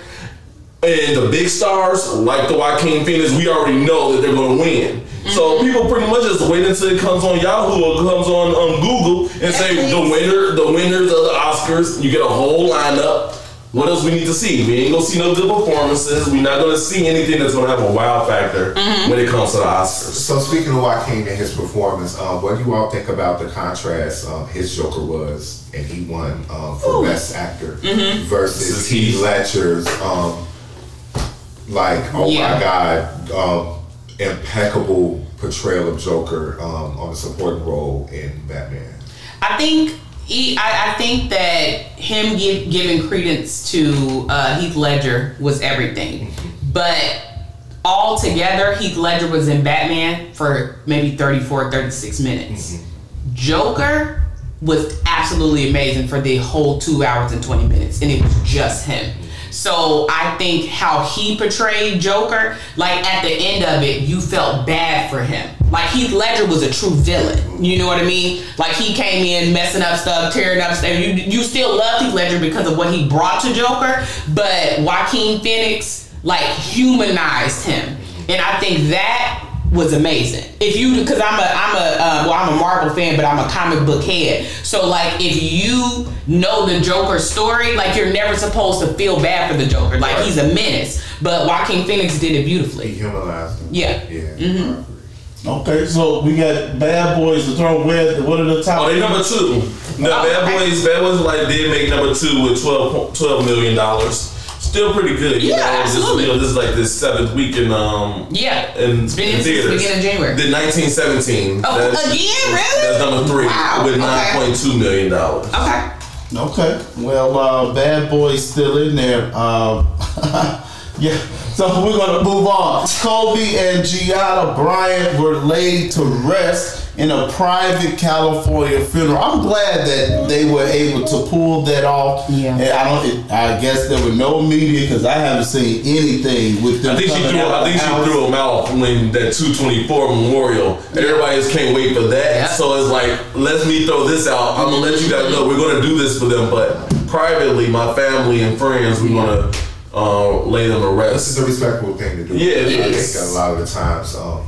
And the big stars, like the Joaquin Phoenix, we already know that they're going to win. So people pretty much just wait until it comes on Yahoo or comes on um, Google and say Netflix. the winner, the winners of the Oscars. You get a whole lineup. What else we need to see? We ain't gonna see no good performances. We're not gonna see anything that's gonna have a wow factor when it comes to the Oscars. So speaking of Joaquin and his performance, um, what do you all think about the contrast um, his Joker was, and he won um, for Best Actor Mm-hmm. versus This is Heath Heath. Ledger's, um, like oh Yeah. my god, um, impeccable portrayal of Joker um, on a supporting role in Batman. I think he, I, I think that him give, giving credence to uh, Heath Ledger was everything, but altogether Heath Ledger was in Batman for maybe 34, 36 minutes. Joker was absolutely amazing for the whole two hours and 20 minutes, and it was just him. So I think how he portrayed Joker, like at the end of it, you felt bad for him. Like Heath Ledger was a true villain. You know what I mean? Like he came in messing up stuff, tearing up stuff. You you still loved Heath Ledger because of what he brought to Joker, but Joaquin Phoenix like humanized him, and I think that was amazing. If you, because I'm a, I'm a, uh, well, I'm a Marvel fan, but I'm a comic book head. So like, if you know the Joker story, like you're never supposed to feel bad for the Joker. Like he's a menace, but Joaquin Phoenix did it He beautifully. humanized him. Yeah. Yeah. Mm-hmm. Okay, so we got Bad Boys to throw with. What are the top? Oh, they number two. No, Oh, Bad okay. Boys, Bad Boys like did make number two with 12, 12 million dollars. Still pretty good. You Yeah, know, this, absolutely. you know, this is like this seventh week in um Yeah. in, It's been in in since the theaters. beginning of January. Did nineteen seventeen. Oh, again? Really? That's number three Wow, with okay. nine point two million dollars. Okay. Okay, well, uh, Bad Boys still in there. Um, [LAUGHS] yeah, so we're gonna move on. Kobe and Gianna Bryant were laid to rest in a private California funeral. I'm glad that they were able to pull that off. Yeah. And I don't. It, I guess there were no media because I haven't seen anything with them. I think she coming threw. out I think the she threw them out when that 224 memorial. Everybody just can't wait for that. Yeah. So it's like, let me throw this out. I'm gonna let you guys know we're gonna do this for them, but privately, my family and friends, we're gonna uh, lay them to rest. This is a respectable thing to do. Yeah, it I think a lot of the times um,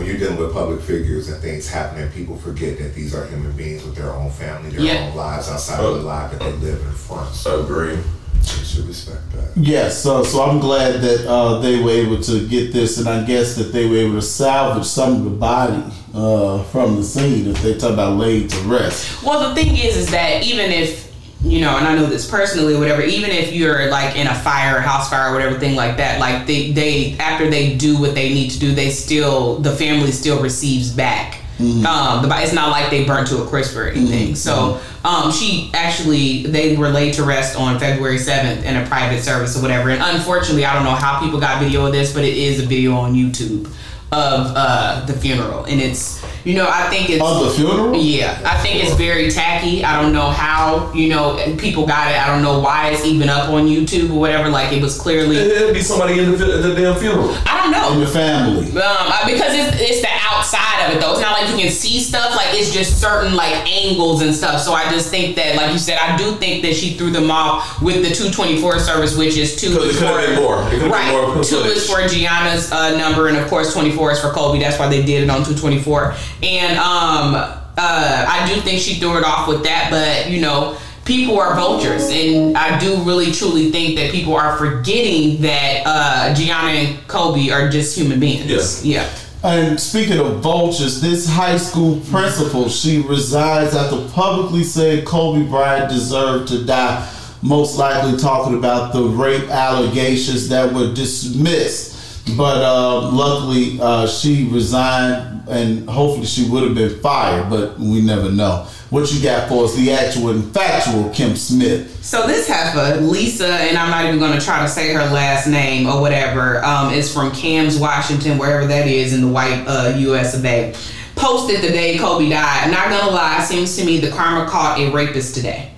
when you're dealing with public figures and things happening, people forget that these are human beings with their own family, their Yeah. own lives outside of the life that they live in front. So Agree. you should respect that. Yes, so so I'm glad that uh, they were able to get this, and I guess that they were able to salvage some of the body uh, from the scene. If they talk about laid to rest, Well, the thing is, is that even if you know, and I know this personally, or whatever. Even if you're like in a fire, house fire, or whatever thing like that, like they they after they do what they need to do, they still the family still receives back. Um, the, it's not like they burnt to a crisp or anything. So, um, she actually they were laid to rest on February seventh in a private service or whatever. And unfortunately, I don't know how people got video of this, but it is a video on YouTube. Of uh, the funeral, and it's you know I think it's Of the funeral? yeah, I think it's very tacky. I don't know how you know people got it. I don't know why it's even up on YouTube or whatever. Like it was clearly. It'd be somebody in the, the damn funeral. I don't know. In your family. Um, because it's, it's the outside of it though. It's not like you can see stuff. Like it's just certain like angles and stuff. So I just think that, like you said, I do think that she threw them off with the 224 service, which is two. Could've- is could've for- more. It could've been right. more two is for Gianna's uh, number, and of course 24 is for Kobe. That's why they did it on 224. And um, uh, I do think she threw it off with that, but you know. People are vultures, and I do really truly think that people are forgetting that uh, Gianna and Kobe are just human beings. Yes. Yeah. And speaking of vultures, this high school principal, she resigns after publicly saying Kobe Bryant deserved to die. Most likely talking about the rape allegations that were dismissed. But uh, luckily, uh, she resigned, and hopefully, she would have been fired. But we never know. What you got for us? The actual and factual Kim Smith. So this heifer, Lisa, and I'm not even going to try to say her last name or whatever, um, is from Camas, Washington, wherever that is in the white uh, U.S. of A. Posted the day Kobe died. Not gonna lie, seems to me the karma caught a rapist today.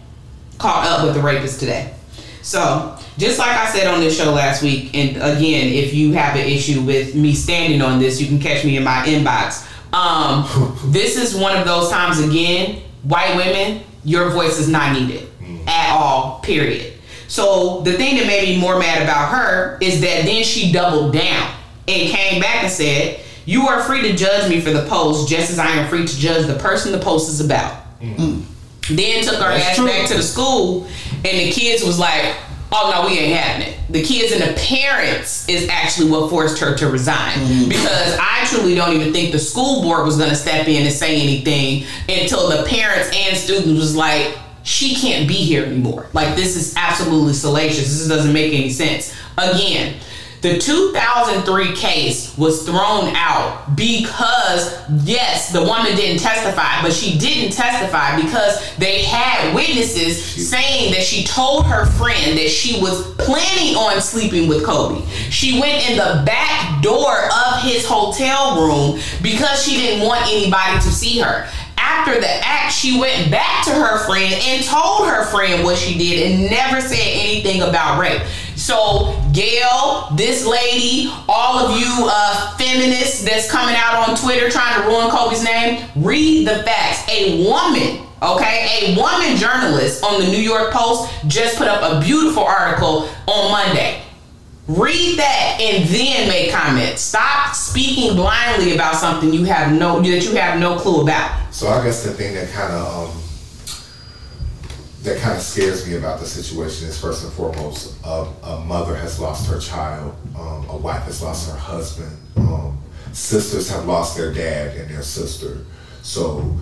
Caught up with the rapist today. So just like I said on this show last week, and again, if you have an issue with me standing on this, you can catch me in my inbox. Um, [LAUGHS] this is one of those times again, white women, your voice is not needed at all, period. So the thing that made me more mad about her is that then she doubled down and came back and said, You are free to judge me for the post just as I am free to judge the person the post is about. Then took her That's ass true. back to the school, and the kids was like, "Oh no, we ain't having it." The kids and the parents is actually what forced her to resign Mm-hmm. because I truly don't even think the school board was going to step in and say anything until the parents and students was like, "She can't be here anymore." Like this is absolutely salacious. This doesn't make any sense. Again. The 2003 case was thrown out because, yes, the woman didn't testify, but she didn't testify because they had witnesses saying that she told her friend that she was planning on sleeping with Kobe. She went in the back door of his hotel room because she didn't want anybody to see her. After the act, she went back to her friend and told her friend what she did and never said anything about rape. So, Gayle, this lady, all of you uh, feminists that's coming out on Twitter trying to ruin Kobe's name, read the facts. A woman, okay, a woman journalist on the New York Post just put up a beautiful article on Monday. Read that and then make comments. Stop speaking blindly about something you have no that you have no clue about. So I guess the thing that kind of um, that kind of scares me about the situation is first and foremost, a, a mother has lost her child, um, a wife has lost her husband, um, sisters have lost their dad and their sister. So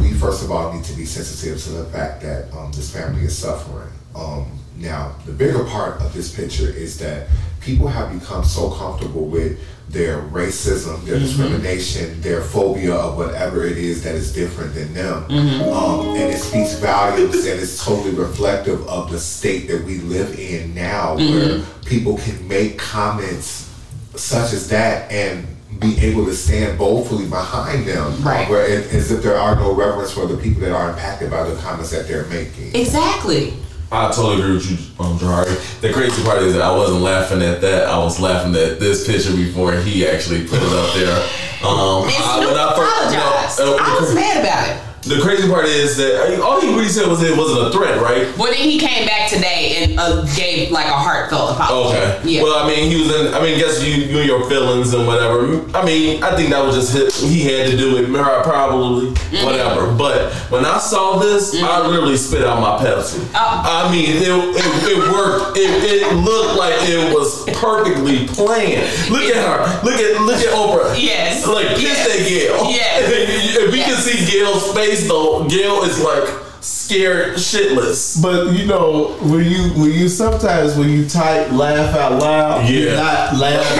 we first of all need to be sensitive to the fact that um, this family is suffering. Um, now, the bigger part of this picture is that people have become so comfortable with their racism, their mm-hmm. discrimination, their phobia of whatever it is that is different than them. Mm-hmm. Um, and it speaks volumes and it's totally reflective of the state that we live in now, mm-hmm. where people can make comments such as that and be able to stand boldly behind them, Right. where it, as if there are no reverence for the people that are impacted by the comments that they're making. Exactly. I totally agree with you, um, Jahari. The crazy part is that I wasn't laughing at that. I was laughing at this picture before he actually put it up there. [LAUGHS] Um, I- when I first- apologized. no, uh, I was mad about it. The crazy part is that all he really said was it wasn't a threat, right? Well, then he came back today and uh, gave like a heartfelt apology. Okay. Yeah. Well, I mean, he was in. I mean, guess you, you and your feelings and whatever. I mean, I think that was just his, he had to do it. Probably Mm-hmm. whatever. But when I saw this, I literally spit out my Pepsi. Oh. I mean, it, it, it worked. It, it looked like it was perfectly planned. Look at her. Look at look at Oprah. Yes. Like kiss Yes. that Gayle. Yes. if we can see Gayle's face though, Gayle is like scared shitless. But you know, when you when you sometimes when you type laugh out loud, you're Yeah. not laugh. [LAUGHS]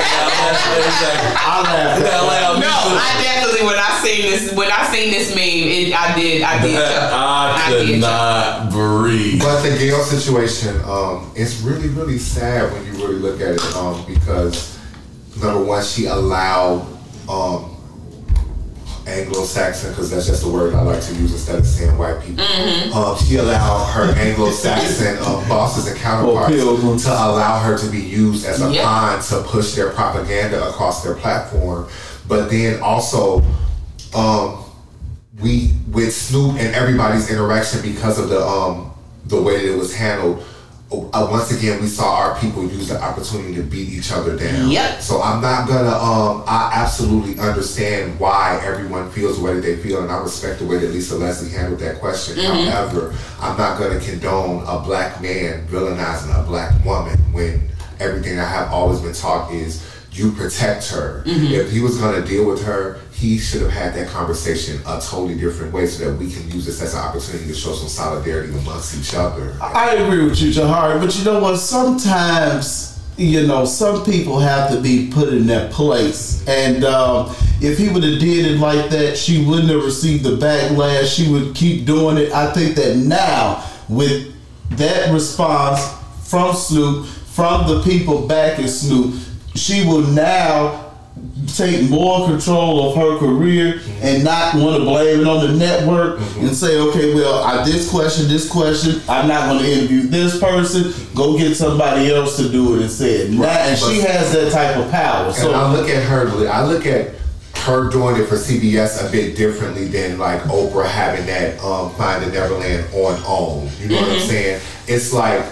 exactly. I laugh. Out loud. I'm No, I definitely when I seen this when I seen this meme, it, I did I did chuckle. I did could chuckle. not breathe. But the Gayle situation, um, it's really, really sad when you really look at it, um, because number one, she allowed um, Anglo-Saxon, because that's just the word I like to use instead of saying white people. Um, she allowed her Anglo-Saxon um, bosses and counterparts pilgrims. to allow her to be used as a Yeah. pawn to push their propaganda across their platform. But then also, um, we with Snoop and everybody's interaction because of the um the way that it was handled. Uh, once again, we saw our people use the opportunity to beat each other down. Yep. So I'm not gonna. Um, I absolutely understand why everyone feels the way that they feel, and I respect the way that Lisa Leslie handled that question. However, I'm not gonna condone a black man villainizing a black woman when everything I have always been taught is you protect her. If he was gonna deal with her, he should have had that conversation a totally different way so that we can use this as an opportunity to show some solidarity amongst each other. I agree with you, Jahari, but you know what? Sometimes, you know, some people have to be put in that place. And um, if he would have did it like that, she wouldn't have received the backlash. She would keep doing it. I think that now, with that response from Snoop, from the people backing Snoop, she will now take more control of her career and not want to blame it on the network and say, okay, well, I this question, this question, I'm not going to interview this person. Go get somebody else to do it instead. Now, and she has that type of power. And So I look at her. I look at her doing it for CBS a bit differently than like Oprah having that um, Find the Neverland on OWN. You know what I'm saying? It's like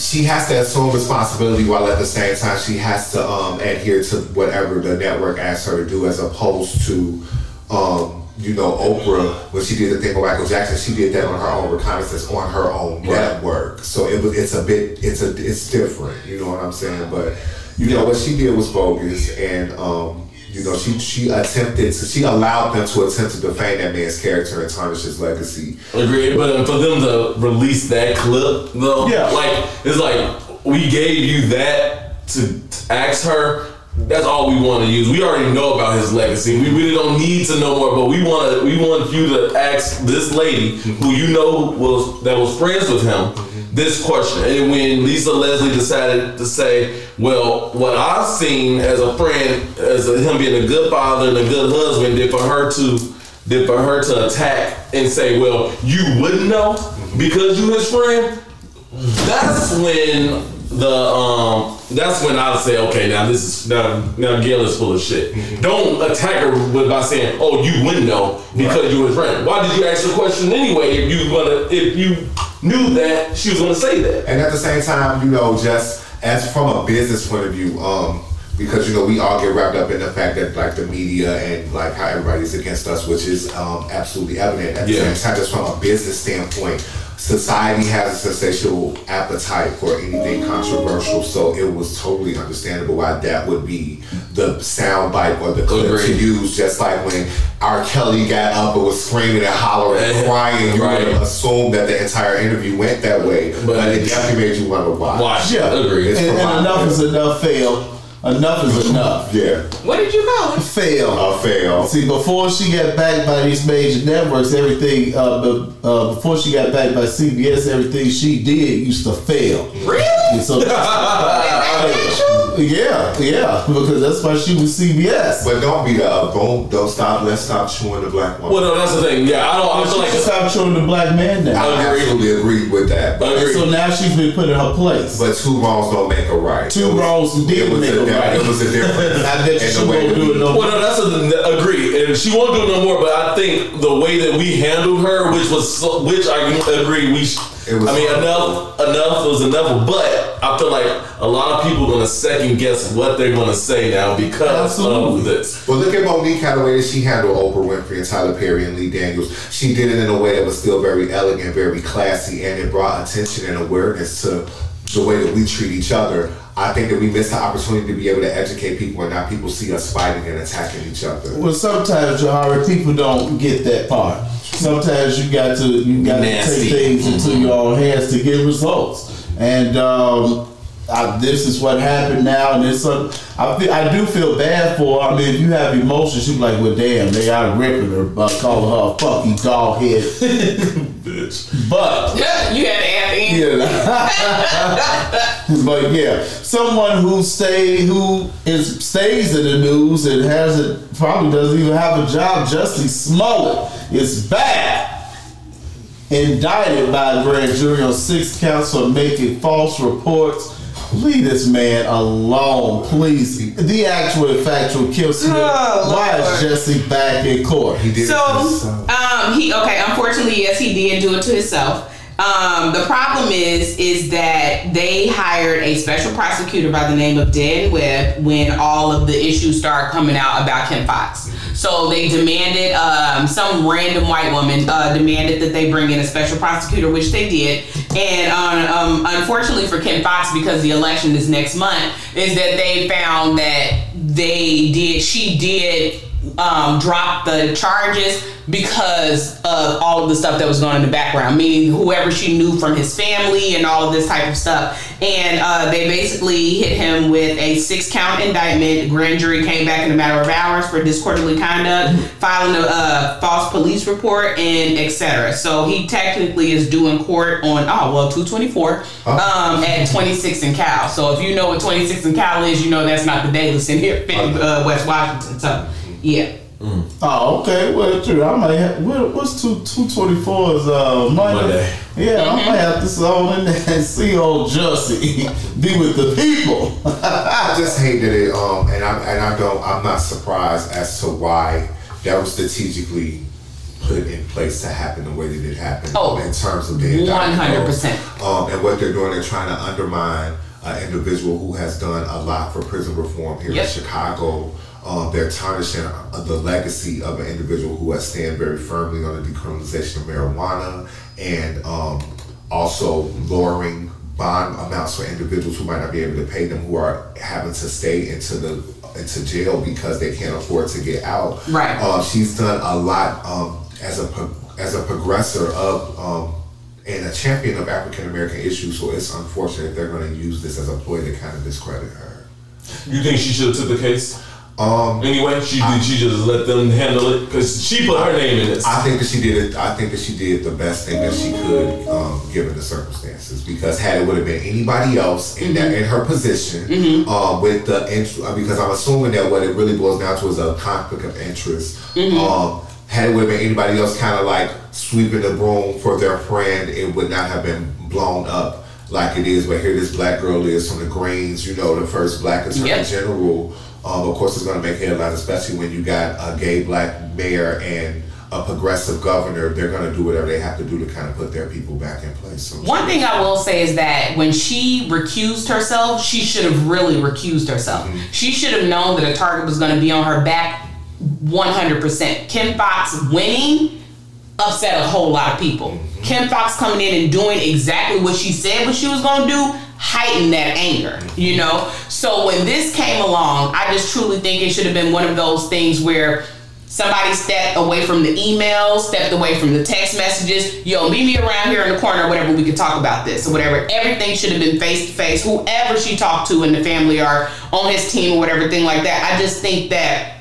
she has to assume responsibility while at the same time she has to um, adhere to whatever the network asks her to do, as opposed to. Um, you know, Oprah, when she did the thing with Michael Jackson, she did that on her own reconnaissance on her own network. So it was, it's a bit, it's a, it's different. You know what I'm saying? But you know what she did was bogus, and um, you know she she attempted to, she allowed them to attempt to defame that man's character and tarnish his legacy. Agreed, but uh, for them to release that clip, though, Yeah. like it's like we gave you that to ask her. That's all we want to use. We already know about his legacy. We really don't need to know more, but we want to. We want you to ask this lady who you know was that was friends with him this question. And when Lisa Leslie decided to say, "Well, what I've seen as a friend, as a, him being a good father and a good husband, did for her to." did for her to attack and say, "Well, you wouldn't know because you his friend." That's when the um. That's when I say, "Okay, now this is now now Gayle is full of shit." Don't attack her with by saying, "Oh, you wouldn't know because you his friend." Why did you ask the question anyway? If you gonna if you knew that she was gonna say that. And at the same time, you know, just as from a business point of view, um, because you know we all get wrapped up in the fact that like the media and like how everybody's against us, which is um, absolutely evident. At the Yeah. same time, just from a business standpoint, society has a sensational appetite for anything controversial, so it was totally understandable why that would be the soundbite or the clip to Agreed. use. Just like when R. Kelly got up and was screaming and hollering and Eh, crying, you right. would assume that the entire interview went that way, but, But- it definitely made you wonder why. Watch. yeah, Agreed. and, and enough is enough. Fail. Enough is enough. Yeah, What did you call it? Fail. a fail. See, before she got backed by these major networks, everything, uh, be- uh, before she got backed by CBS, everything she did used to fail. Really? And so, [LAUGHS] yeah, yeah, because that's why she was CBS. But don't be the uh, don't don't stop. Let's stop chewing the black woman. Well, no, that's the thing. Yeah, I don't. I feel she like stopped showing the black man now. I absolutely agree with that. But, Agree. So now she's been put in her place. but two wrongs don't make a right. Two It was- wrongs did it make a, a right. It was a difference. [LAUGHS] I bet she won't do it no more. Well, no, that's a, agree, and she won't do it no more. But I think the way that we handled her, which was, so, which I agree, we. Sh- It was I mean, enough, enough was enough. But I feel like a lot of people are gonna second guess what they're gonna say now because Absolutely. of this. Well, look at Mo'Nique how the way that she handled Oprah Winfrey and Tyler Perry and Lee Daniels. She did it in a way that was still very elegant, very classy, and it brought attention and awareness to the way that we treat each other. I think that we missed the opportunity to be able to educate people, and now people see us fighting and attacking each other. Well, sometimes, Jahari, people don't get that part. Sometimes you got to you got to take things into your own hands to get results. And um, I, this is what happened now, and it's a, I feel, I do feel bad for. her. I mean, if you have emotions, you be like, well, damn, they are ripping her, but calling her a fucking dog head. [LAUGHS] Bitch. But Yeah, you had to add in. Yeah. but yeah, someone who stay who is stays in the news and hasn't probably doesn't even have a job. Jussie Smollett is back, indicted by a grand jury on six counts for making false reports. Leave this man alone, please. The actual and factual kill scene. Oh, Why is Jussie back in court? He did So, it to um, he okay. Unfortunately, yes, he did do it to himself. Um, the problem is, is that they hired a special prosecutor by the name of Dan Webb when all of the issues started coming out about Kim Foxx. So they demanded, um, some random white woman uh, demanded that they bring in a special prosecutor, which they did. And um, um, unfortunately for Kim Foxx, because the election is next month, is that they found that they did, she did um, drop the charges because of all of the stuff that was going in the background, meaning whoever she knew from his family and all of this type of stuff. And uh, they basically hit him with a six count indictment. Grand jury came back in a matter of hours for disorderly conduct, filing a uh, false police report, and etc. So he technically is due in court on, oh, well, 224 um, at 26 and Cal. So if you know what 26 and Cal is, you know that's not the Davis in here uh, West Washington. So, yeah. Oh, okay. Well, true. I might have. What, what's two two twenty four is uh Monday. Monday. Yeah, I might have to zone in there and see old Jussie [LAUGHS] be with the people. [LAUGHS] I just hate that it um and I and I don't I'm not surprised as to why that was strategically put in place to happen the way that it happened. Oh, in terms of the 100%. Um, and what they're doing, they're trying to undermine an individual who has done a lot for prison reform here Yep. in Chicago. Um, they're tarnishing uh, the legacy of an individual who has stand very firmly on the decriminalization of marijuana and um, also lowering bond amounts for individuals who might not be able to pay them who are having to stay into the into jail because they can't afford to get out. Right. Uh, she's done a lot um, as a pro- as a progressor of um, and a champion of African American issues. So it's unfortunate they're going to use this as a ploy to kind of discredit her. You think she should have took the case? Um, Anyway, she did. She just let them handle it because she put her name in this. I think that she did it. I think that she did the best thing that she could, um, given the circumstances. Because had it would have been anybody else in that in her position, um, with the int- uh, because I'm assuming that what it really boils down to is a conflict of interest. Um, had it would have been anybody else, kind of like sweeping the broom for their friend, it would not have been blown up like it is. But here, this black girl is from the Greens. You know, the first black attorney Yep. general. Um, of course, it's going to make headlines, especially when you got a gay black mayor and a progressive governor. They're going to do whatever they have to do to kind of put their people back in place. So One thing I will say is that when she recused herself, she should have really recused herself. She should have known that a target was going to be on her back 100%. Kim Foxx winning upset a whole lot of people. Kim Foxx coming in and doing exactly what she said what she was going to do heightened that anger, you know? So when this came along, I just truly think it should have been one of those things where somebody stepped away from the emails, stepped away from the text messages. Yo, meet me around here in the corner or whatever. We could talk about this or whatever. Everything should have been face to face. Whoever she talked to in the family or on his team or whatever thing like that. I just think that.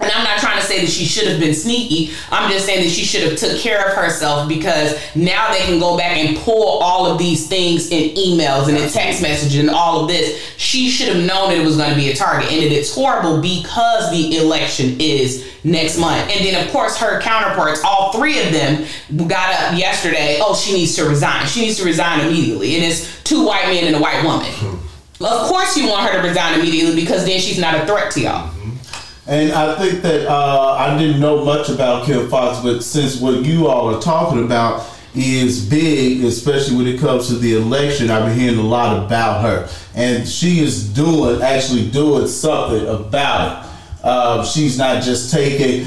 And I'm not trying to say that she should have been sneaky. I'm just saying that she should have took care of herself because now they can go back and pull all of these things in emails and in text messages and all of this. She should have known that it was going to be a target and it's horrible because the election is next month. And then of course her counterparts, all three of them got up yesterday. Oh, she needs to resign. She needs to resign immediately. And it's two white men and a white woman. Hmm. Of course you want her to resign immediately because then she's not a threat to y'all. And I think that uh, I didn't know much about Kim Foxx, but since what you all are talking about is big, especially when it comes to the election, I've been hearing a lot about her, and she is doing actually doing something about it. Uh, she's not just taking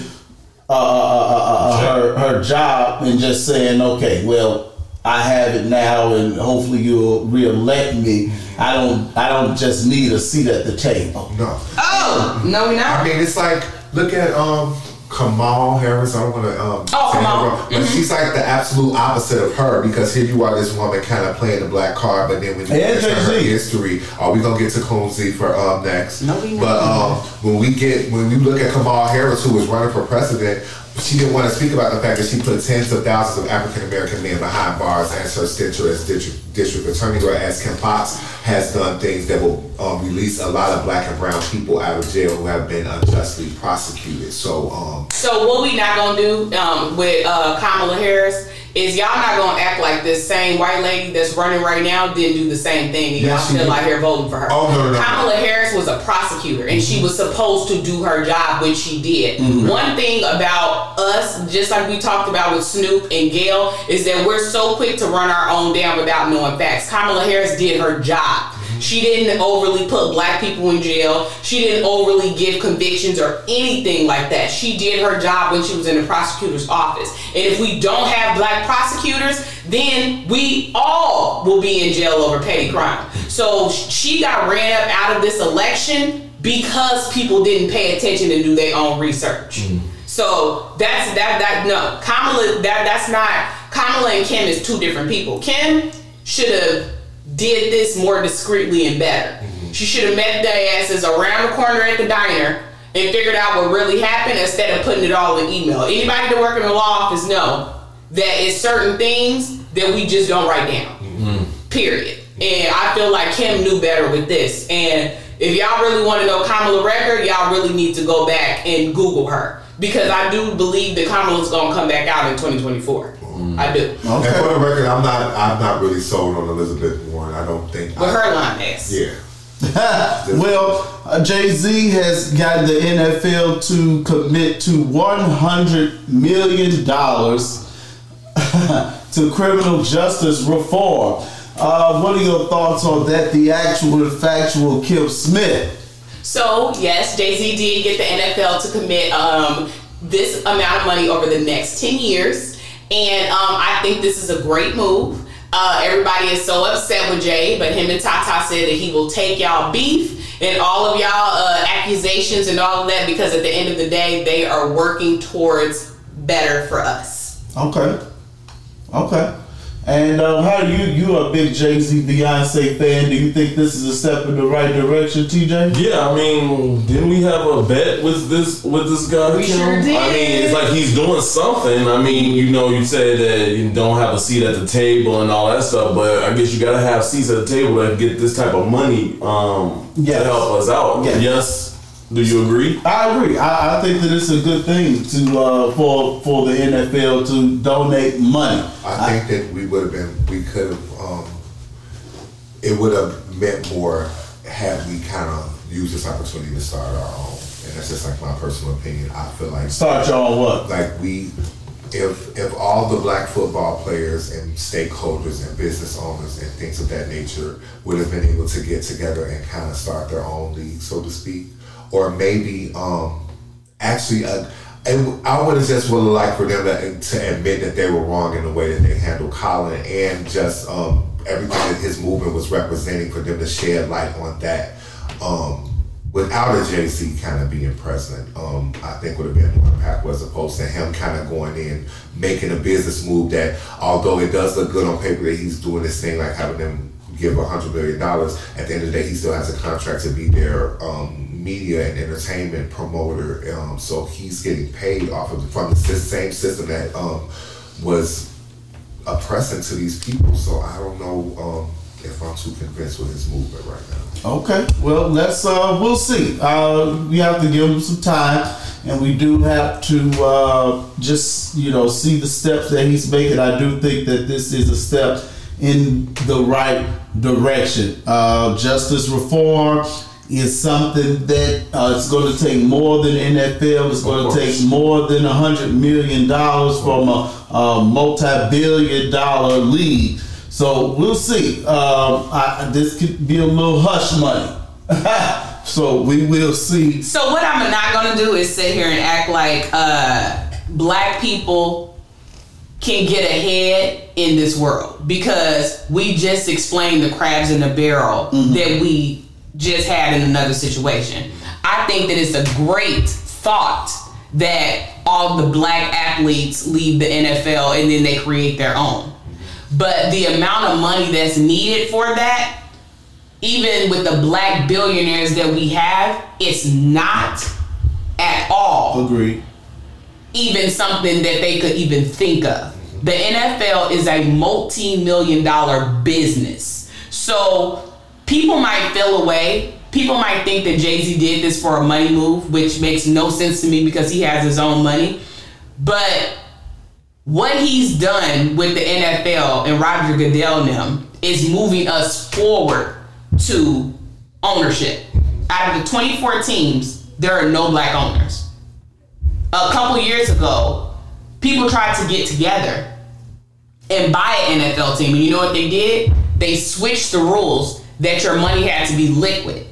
uh, uh, uh, uh, her her job and just saying, okay, well. I have it now, and hopefully you'll reelect me. I don't. I don't just need a seat at the table. no. Oh, no, we I not. mean, it's like look at um Kamala Harris. I don't want to um. Oh, say her Kamal. wrong, But she's like the absolute opposite of her because here you are, this woman kind of playing the black card, but then when you And get to her Jay-Z. history, are we gonna get to Combsy for um next? No, we But not. um, when we get when we look at Kamala Harris, who is running for president, she didn't want to speak about the fact that she put tens of thousands of African American men behind bars as her as district, district attorney, As Kim Foxx has done things that will um, release a lot of black and brown people out of jail who have been unjustly prosecuted. So, um, So what we not gonna do um, with uh, Kamala Harris is y'all not gonna act like this same white lady that's running right now didn't do the same thing and Yeah, y'all still out here voting for her. Oh, no, no, Kamala Harris was a prosecutor and she was supposed to do her job, which she did. Mm-hmm. One thing about us, just like we talked about with Snoop and Gayle, is that we're so quick to run our own down without knowing facts. Kamala Harris did her job. She didn't overly put black people in jail. She didn't overly give convictions or anything like that. She did her job when she was in the prosecutor's office. And if we don't have black prosecutors, then we all will be in jail over petty crime. So she got ran up out of this election because people didn't pay attention and do their own research. Mm-hmm. So that's that that no Kamala that that's not Kamala and Kim is two different people. Kim should have did this more discreetly and better. Mm-hmm. She should have met their asses around the corner at the diner and figured out what really happened instead of putting it all in email. Anybody that work in the law office know that it's certain things that we just don't write down. Mm-hmm. Period. And I feel like Kim knew better with this. And if y'all really want to know Kamala record, y'all really need to go back and Google her because I do believe that Kamala's gonna come back out in 2024. I do. and for the record, I'm not, I'm not really sold on Elizabeth Warren. I don't think. With I, her line ass. yeah. [LAUGHS] well, uh, Jay Z has got the NFL to commit to one hundred million dollars [LAUGHS] to criminal justice reform. Uh, what are your thoughts on that? The actual and factual Kim Smith. So yes, Jay Z did get the NFL to commit um, this amount of money over the next ten years, and um, I think this is a great move. Uh, everybody is so upset with Jay, but him and Tata said that he will take y'all beef and all of y'all uh, accusations and all of that because at the end of the day, they are working towards better for us. Okay. Okay. And um, how do you you a big Jay Z Beyonce fan? Do you think this is a step in the right direction, TJ? Yeah, I mean, didn't we have a bet with this with this guy? We sure did. I mean, it's like he's doing something. I mean, you know, you said that you don't have a seat at the table and all that stuff, but I guess you gotta have seats at the table to get this type of money um, Yes. to help us out. Yes. yes. Do you agree? I agree. I, I think that it's a good thing to uh, for for the NFL to donate money. I think that we would have been, we could have, um, it would have meant more had we kind of used this opportunity to start our own. And that's just like my personal opinion. I feel like Start y'all what? like we if if all the black football players and stakeholders and business owners and things of that nature would have been able to get together and kind of start their own league so to speak or maybe um actually uh, and I would have just would liked for them to, to admit that they were wrong in the way that they handled Colin and just um, everything that his movement was representing for them to shed light on that. Um, without a Jay-Z kind of being present, um, I think would have been more impactful as opposed to him kind of going in, making a business move that, although it does look good on paper that he's doing this thing like having them give a hundred million dollars, at the end of the day, he still has a contract to be there. um, media and entertainment promoter. Um, so he's getting paid off of from the same system that um, was oppressing to these people. So I don't know um, if I'm too convinced with his movement right now. Okay. Well, let's uh, we'll see. Uh, we have to give him some time, and we do have to uh, just you know see the steps that he's making. I do think that this is a step in the right direction. Uh, justice reform is something that uh, it's going to take more than NFL. It's going to take more than a hundred million dollars from a, a multi-billion-dollar league. So we'll see. Um, I, this could be a little hush money. [LAUGHS] so we will see. So what I'm not gonna do is sit here and act like uh, black people can get ahead in this world because we just explained the crabs in the barrel that we just had in another situation. I think that it's a great thought that all the black athletes leave the NFL and then they create their own. But the amount of money that's needed for that even with the black billionaires that we have, it's not at all Agreed. even something that they could even think of. The NFL is a multi-million dollar business. So people might feel away. People might think that Jay-Z did this for a money move, which makes no sense to me because he has his own money. But what he's done with the NFL and Roger Goodell and them is moving us forward to ownership. Out of the 24 teams, there are no black owners. A couple years ago, people tried to get together and buy an NFL team. And you know what they did? They switched the rules that your money had to be liquid.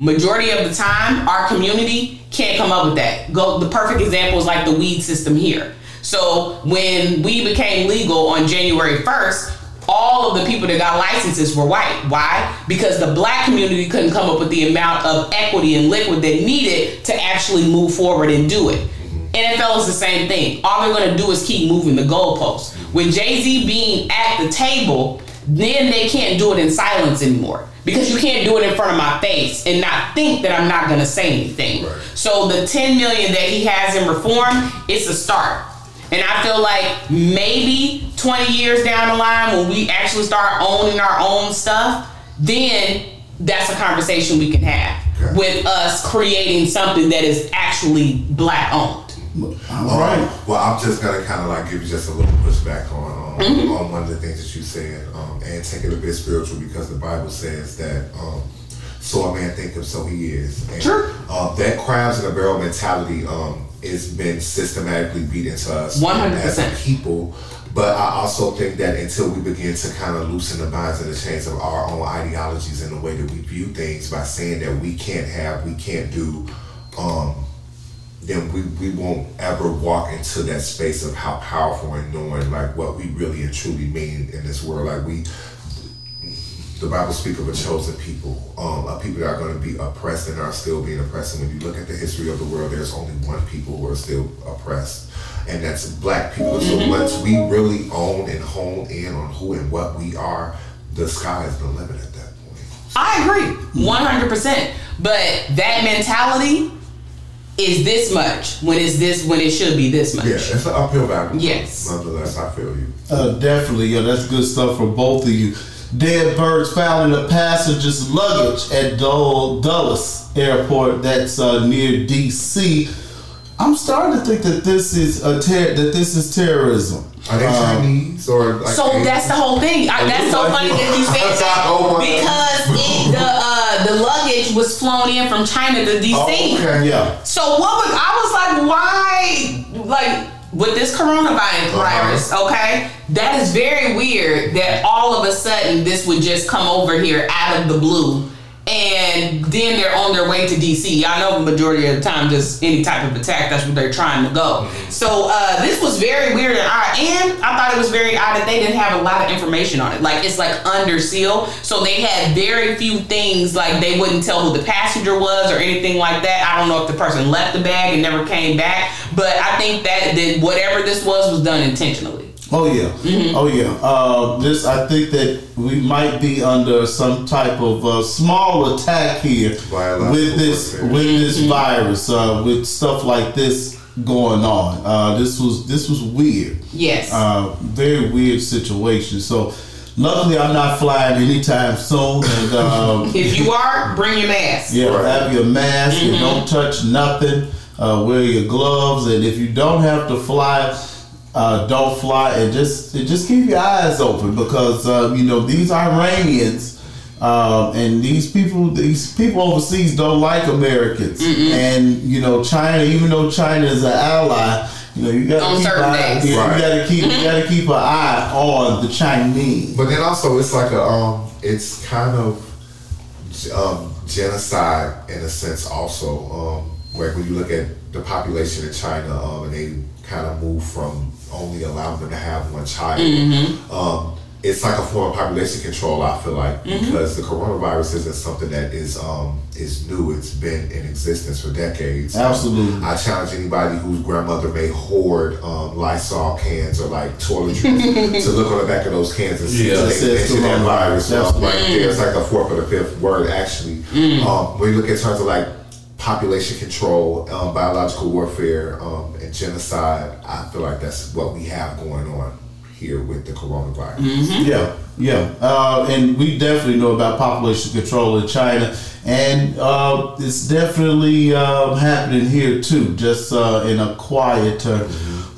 Majority of the time, our community can't come up with that. Go the perfect example is like the weed system here. So when we became legal on January 1st, all of the people that got licenses were white. Why? Because the black community couldn't come up with the amount of equity and liquid they needed to actually move forward and do it. NFL is the same thing. All they're going to do is keep moving the goalposts. With Jay Z being at the table, then they can't do it in silence anymore because you can't do it in front of my face and not think that I'm not going to say anything. Right. So the 10 million that he has in reform, it's a start. And I feel like maybe 20 years down the line when we actually start owning our own stuff, then that's a conversation we can have Okay. with us creating something that is actually black owned. All right. Well, I'm just gonna kind of like give you just a little pushback on Mm-hmm. on one of the things that you said, and take it a bit spiritual because the Bible says that um, so a man thinketh, so he is. And, Sure. Um, that crabs in a barrel mentality um, has been systematically beat into us um, 100%. as a people. But I also think that until we begin to kind of loosen the binds and the chains of our own ideologies and the way that we view things by saying that we can't have, we can't do, um, then we, we won't ever walk into that space of how powerful and knowing like what we really and truly mean in this world. Like we, the Bible speaks of a chosen people, um, a people that are going to be oppressed and are still being oppressed. And when you look at the history of the world, there's only one people who are still oppressed, and that's black people. So once we really own and hone in on who and what we are, the sky is the limit at that point. I agree, 100%. But that mentality is this much when it's this when it should be this much. Yeah, it's an uphill battle. Yes. Nonetheless, I feel you. Uh, definitely, yeah, that's good stuff for both of you. Dead birds found in a passenger's luggage at Dul- Dulles Airport, that's uh, near D.C. I'm starting to think that this is a ter- that this is terrorism. Are they Um, Chinese or like? So that's the whole thing. I, that's so funny that you [LAUGHS] say that my- because it, the [LAUGHS] uh, the luggage was flown in from China to DC. Oh, okay. Yeah, So what was I was like, why like with this coronavirus virus, okay? That is very weird that all of a sudden this would just come over here out of the blue. And then they're on their way to DC. I know the majority of the time, just any type of attack, that's what they're trying to go. So uh, this was very weird and odd. And I thought it was very odd that they didn't have a lot of information on it. Like it's like under seal. So they had very few things. Like they wouldn't tell who the passenger was or anything like that. I don't know if the person left the bag and never came back. But I think that, that whatever this was was done intentionally. Oh yeah, Mm-hmm. oh yeah. Uh, this I think that we might be under some type of uh, small attack here Biological with this warfare. with Mm-hmm. this virus, uh, with stuff like this going on. Uh, this was this was weird. Yes. Uh, very weird situation. So luckily, I'm not flying anytime soon, and um, [LAUGHS] if you are, bring your mask. yeah, Right. have your mask Mm-hmm. and don't touch nothing. Uh, wear your gloves, and if you don't have to fly, uh, don't fly, and just and just keep your eyes open because uh, you know these Iranians um, and these people, these people overseas don't like Americans, and you know China, even though China is an ally. You know, you gotta keep an eye, days. yeah, Right. you gotta keep you gotta keep an eye on the Chinese. But then also, it's like a um, it's kind of um, genocide in a sense. Also, um, where when you look at the population in China, um, and they kind of move from only allowing them to have one child. Um, it's like a form of population control. I feel like because the coronavirus isn't something that is um, is new. It's been in existence for decades. Absolutely. I challenge anybody whose grandmother may hoard um, Lysol cans or like toiletries [LAUGHS] to look on the back of those cans and see Yeah. if It they says mention that virus. Um, right there, it's like the fourth or the fifth word actually. Um, when you look at terms of like population control, um, biological warfare, um, and genocide. I feel like that's what we have going on here with the coronavirus. Mm-hmm. Yeah, yeah, uh, and we definitely know about population control in China, and uh, it's definitely um, happening here too, just uh, in a quieter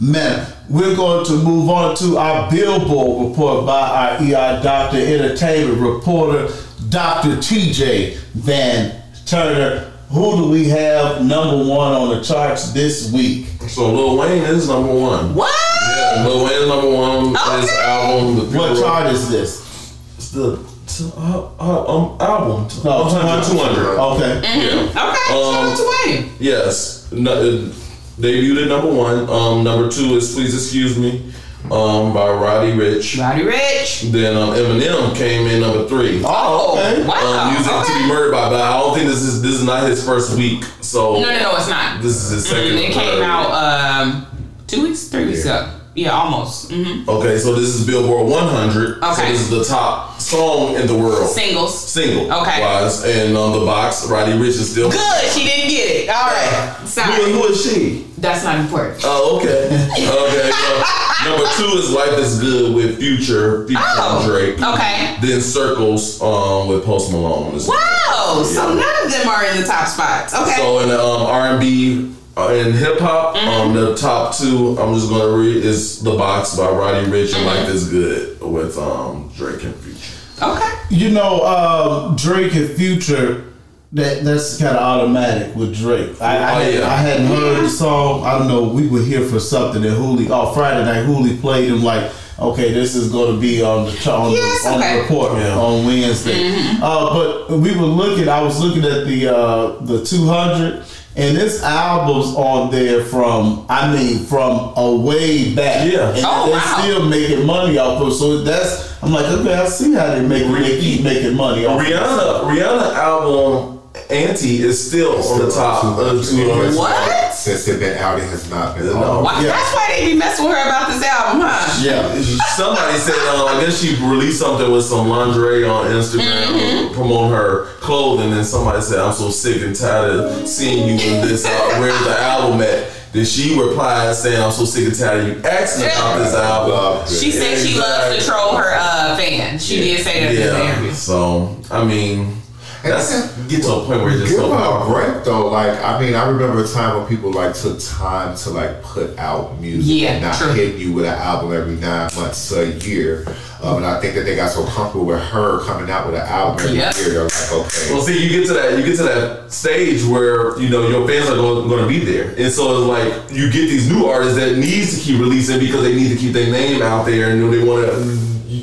manner. We're going to move on to our Billboard report by our EI Doctor Entertainment reporter, Dr. TJ Van Turner. Who do we have number one on the charts this week? So Lil Wayne is number one. What? Yeah, Lil Wayne is number one. on His Okay. album, the What Pure- chart is this? It's the t- uh, uh, um album. No, 100, 200. Okay. Yeah. Okay, shout out to Wayne. Yes. No, it debuted at number one. Um, number two is Please Excuse Me um, by Roddy Ricch. Roddy Ricch. Then um, Eminem came in number three. Oh, okay. wow. Um, music to be murdered by, but I don't think this is this is not his first week. So No, no, no, it's not. this is his second. Mm, it came third. out um two weeks, three weeks Yeah. ago. Yeah, almost. hmm Okay, so this is Billboard 100. So Okay. this is the top song in the world. Singles. Single. Okay. Wise. And on the box, Roddy Ricch is still. Good. She didn't get it. All right. Who, Sorry. who is she? That's not important. Oh, okay. okay. So number two is Life is Good with Future, featuring Oh, Drake. okay. Then Circles um, with Post Malone. Wow. So none of them are in the top spots. Okay. So in the um, R&B uh, and hip hop, Mm-hmm. um, the top two I'm just gonna read is The Box by Roddy Ricch and Mm-hmm. Life is Good with um, Drake and Future. okay. You know, um, Drake and Future. That that's kind of automatic with Drake. I, I, Oh, had, yeah. I hadn't heard the song. I don't know. We were here for something that Hooli. Oh, Friday night Hooli played him like, okay, this is going to be on the ch- on, Yes, the, on okay. the report Yeah. on Wednesday. Uh, but we were looking. I was looking at the uh, the 200, and this album's on there from. I mean, from a way back. Yeah. and Oh, they're wow. still making money off of. it. So that's. I'm like, okay, I see how they make. They keep making money off. of. Rihanna, Rihanna album Anti is still on the top of 200. What? Since it's been out, it has not been. No. Why, Yeah. That's why they be messing with her about this album, huh? Yeah. Somebody said, uh, I guess she released something with some lingerie on Instagram Mm-hmm. promoting her clothing, and somebody said, I'm so sick and tired of seeing you in this. [LAUGHS] Uh, where's the album at? Then she replied saying, I'm so sick and tired of you asking about this album. She said she loves to troll her uh, fans. She did say that in the Yeah. interview. So, I mean, that's get to a point where it's just Give so her a break though. Like I mean, I remember a time when people like took time to like put out music Yeah, and not true. hit you with an album every nine months to a year. Um, and I think that they got so comfortable with her coming out with an album every Yep. year. They're like, okay, Well, see, you get to that, you get to that stage where you know your fans are going, going to be there, and so it's like you get these new artists that needs to keep releasing because they need to keep their name out there, and they want to,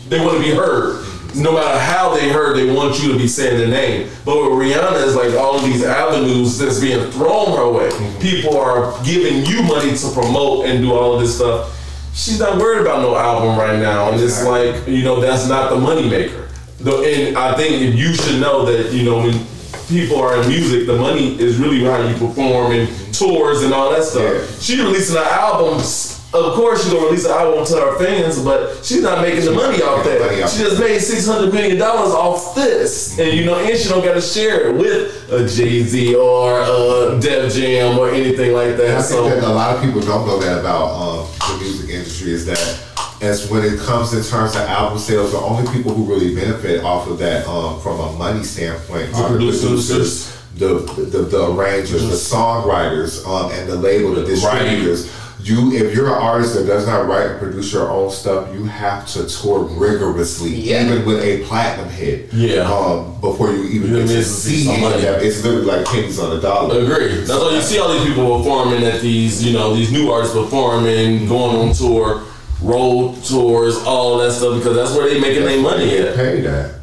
they want to be heard. No matter how they heard, they want you to be saying their name. But with Rihanna, it's like all of these avenues that's being thrown her way. Mm-hmm. People are giving you money to promote and do all of this stuff. She's not worried about no album right now, and it's like you know that's not the moneymaker. And I think you should know that you know when people are in music, the money is really how you perform and mm-hmm. tours and all that stuff. Yeah. She releasing an album. Of course, she's gonna release an album to her fans, but she's not making the money off that. money off She just made six hundred million dollars off this, and you know, and she don't got to share it with a Jay-Z or a Def Jam or anything like that. I that. think that a lot of people don't know that about um, the music industry is that as when it comes in terms of album sales, the only people who really benefit off of that um, from a money standpoint are the producers. producers, the, the the arrangers, the songwriters, um, and the label, the distributors. You, if you're an artist that does not write and produce your own stuff, you have to tour rigorously, Yeah. even with a platinum hit. Yeah. Um, before you even You get to miss to see see some any of money. that, it's literally like pennies on the dollar. agree. That's why you see all these people performing at these, you know, these new artists performing, going on tour, road tours, all that stuff because that's where they making their money at. Pay that.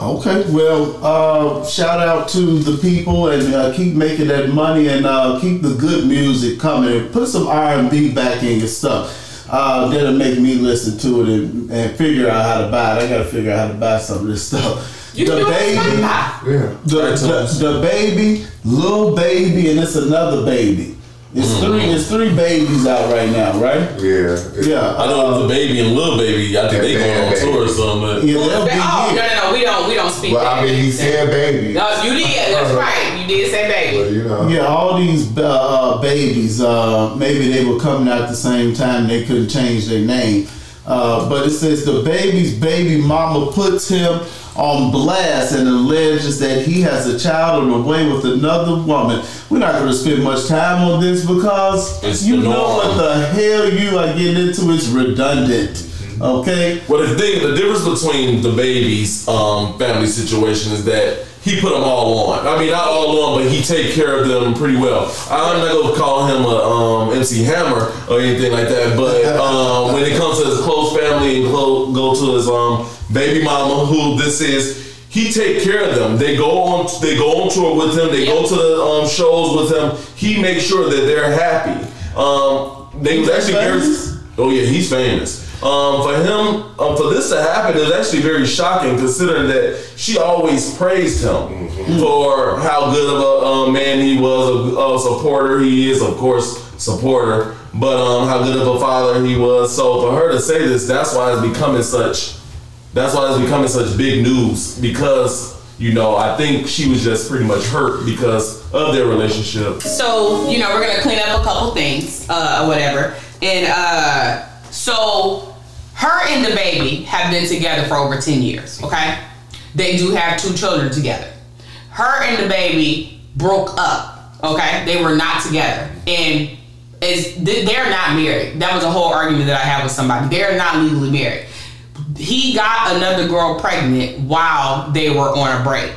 Okay, well, uh, shout out to the people and uh, keep making that money and uh, keep the good music coming put some R and B back in your stuff. Uh, that'll make me listen to it and, and figure out how to buy it. I gotta figure out how to buy some of this stuff. You the do it on baby, Yeah. the, the, the baby, little baby, and it's another baby. It's three. It's three babies out right now, right? Yeah. Yeah. I know the baby and little baby. I think they going on tour or something. Yeah, Oh they'll be no, here. no, no, we don't, we don't speak. But that. I mean, he said baby. No, you did. That's right. You did say But baby. you know. Yeah, all these uh, uh, babies. Uh, maybe they were coming out at the same time. They couldn't change their name. Uh, but it says the baby's baby mama puts him on blast and alleges that he has a child on the way with another woman. We're not going to spend much time on this because It's you know norm. what the hell you are getting into. It's redundant. Okay. Well, the thing, the difference between the baby's um, family situation is that he put them all on. I mean, not all on, but he take care of them pretty well. I'm not gonna call him a um, MC Hammer or anything like that, but um, [LAUGHS] when it comes to his close family and clo- go to his um, baby mama, who this is, he take care of them. They go on, they go on tour with him. They go to the um, shows with him. He makes sure that they're happy. Um, they was actually very. famous? Oh yeah, he's famous. Um, for him, um, for this to happen is actually very shocking, considering that she always praised him for how good of a um, man he was, a, a supporter he is, of course, supporter, but um, how good of a father he was. So for her to say this, that's why it's becoming such. That's why it's becoming such big news because you know I think she was just pretty much hurt because of their relationship. So you know we're gonna clean up a couple things, uh, or whatever. And uh, so her and the baby have been together for over ten years. Okay, they do have two children together. Her and the baby broke up. Okay, they were not together, and is they're not married. That was a whole argument that I had with somebody. They're not legally married. He got another girl pregnant while they were on a break.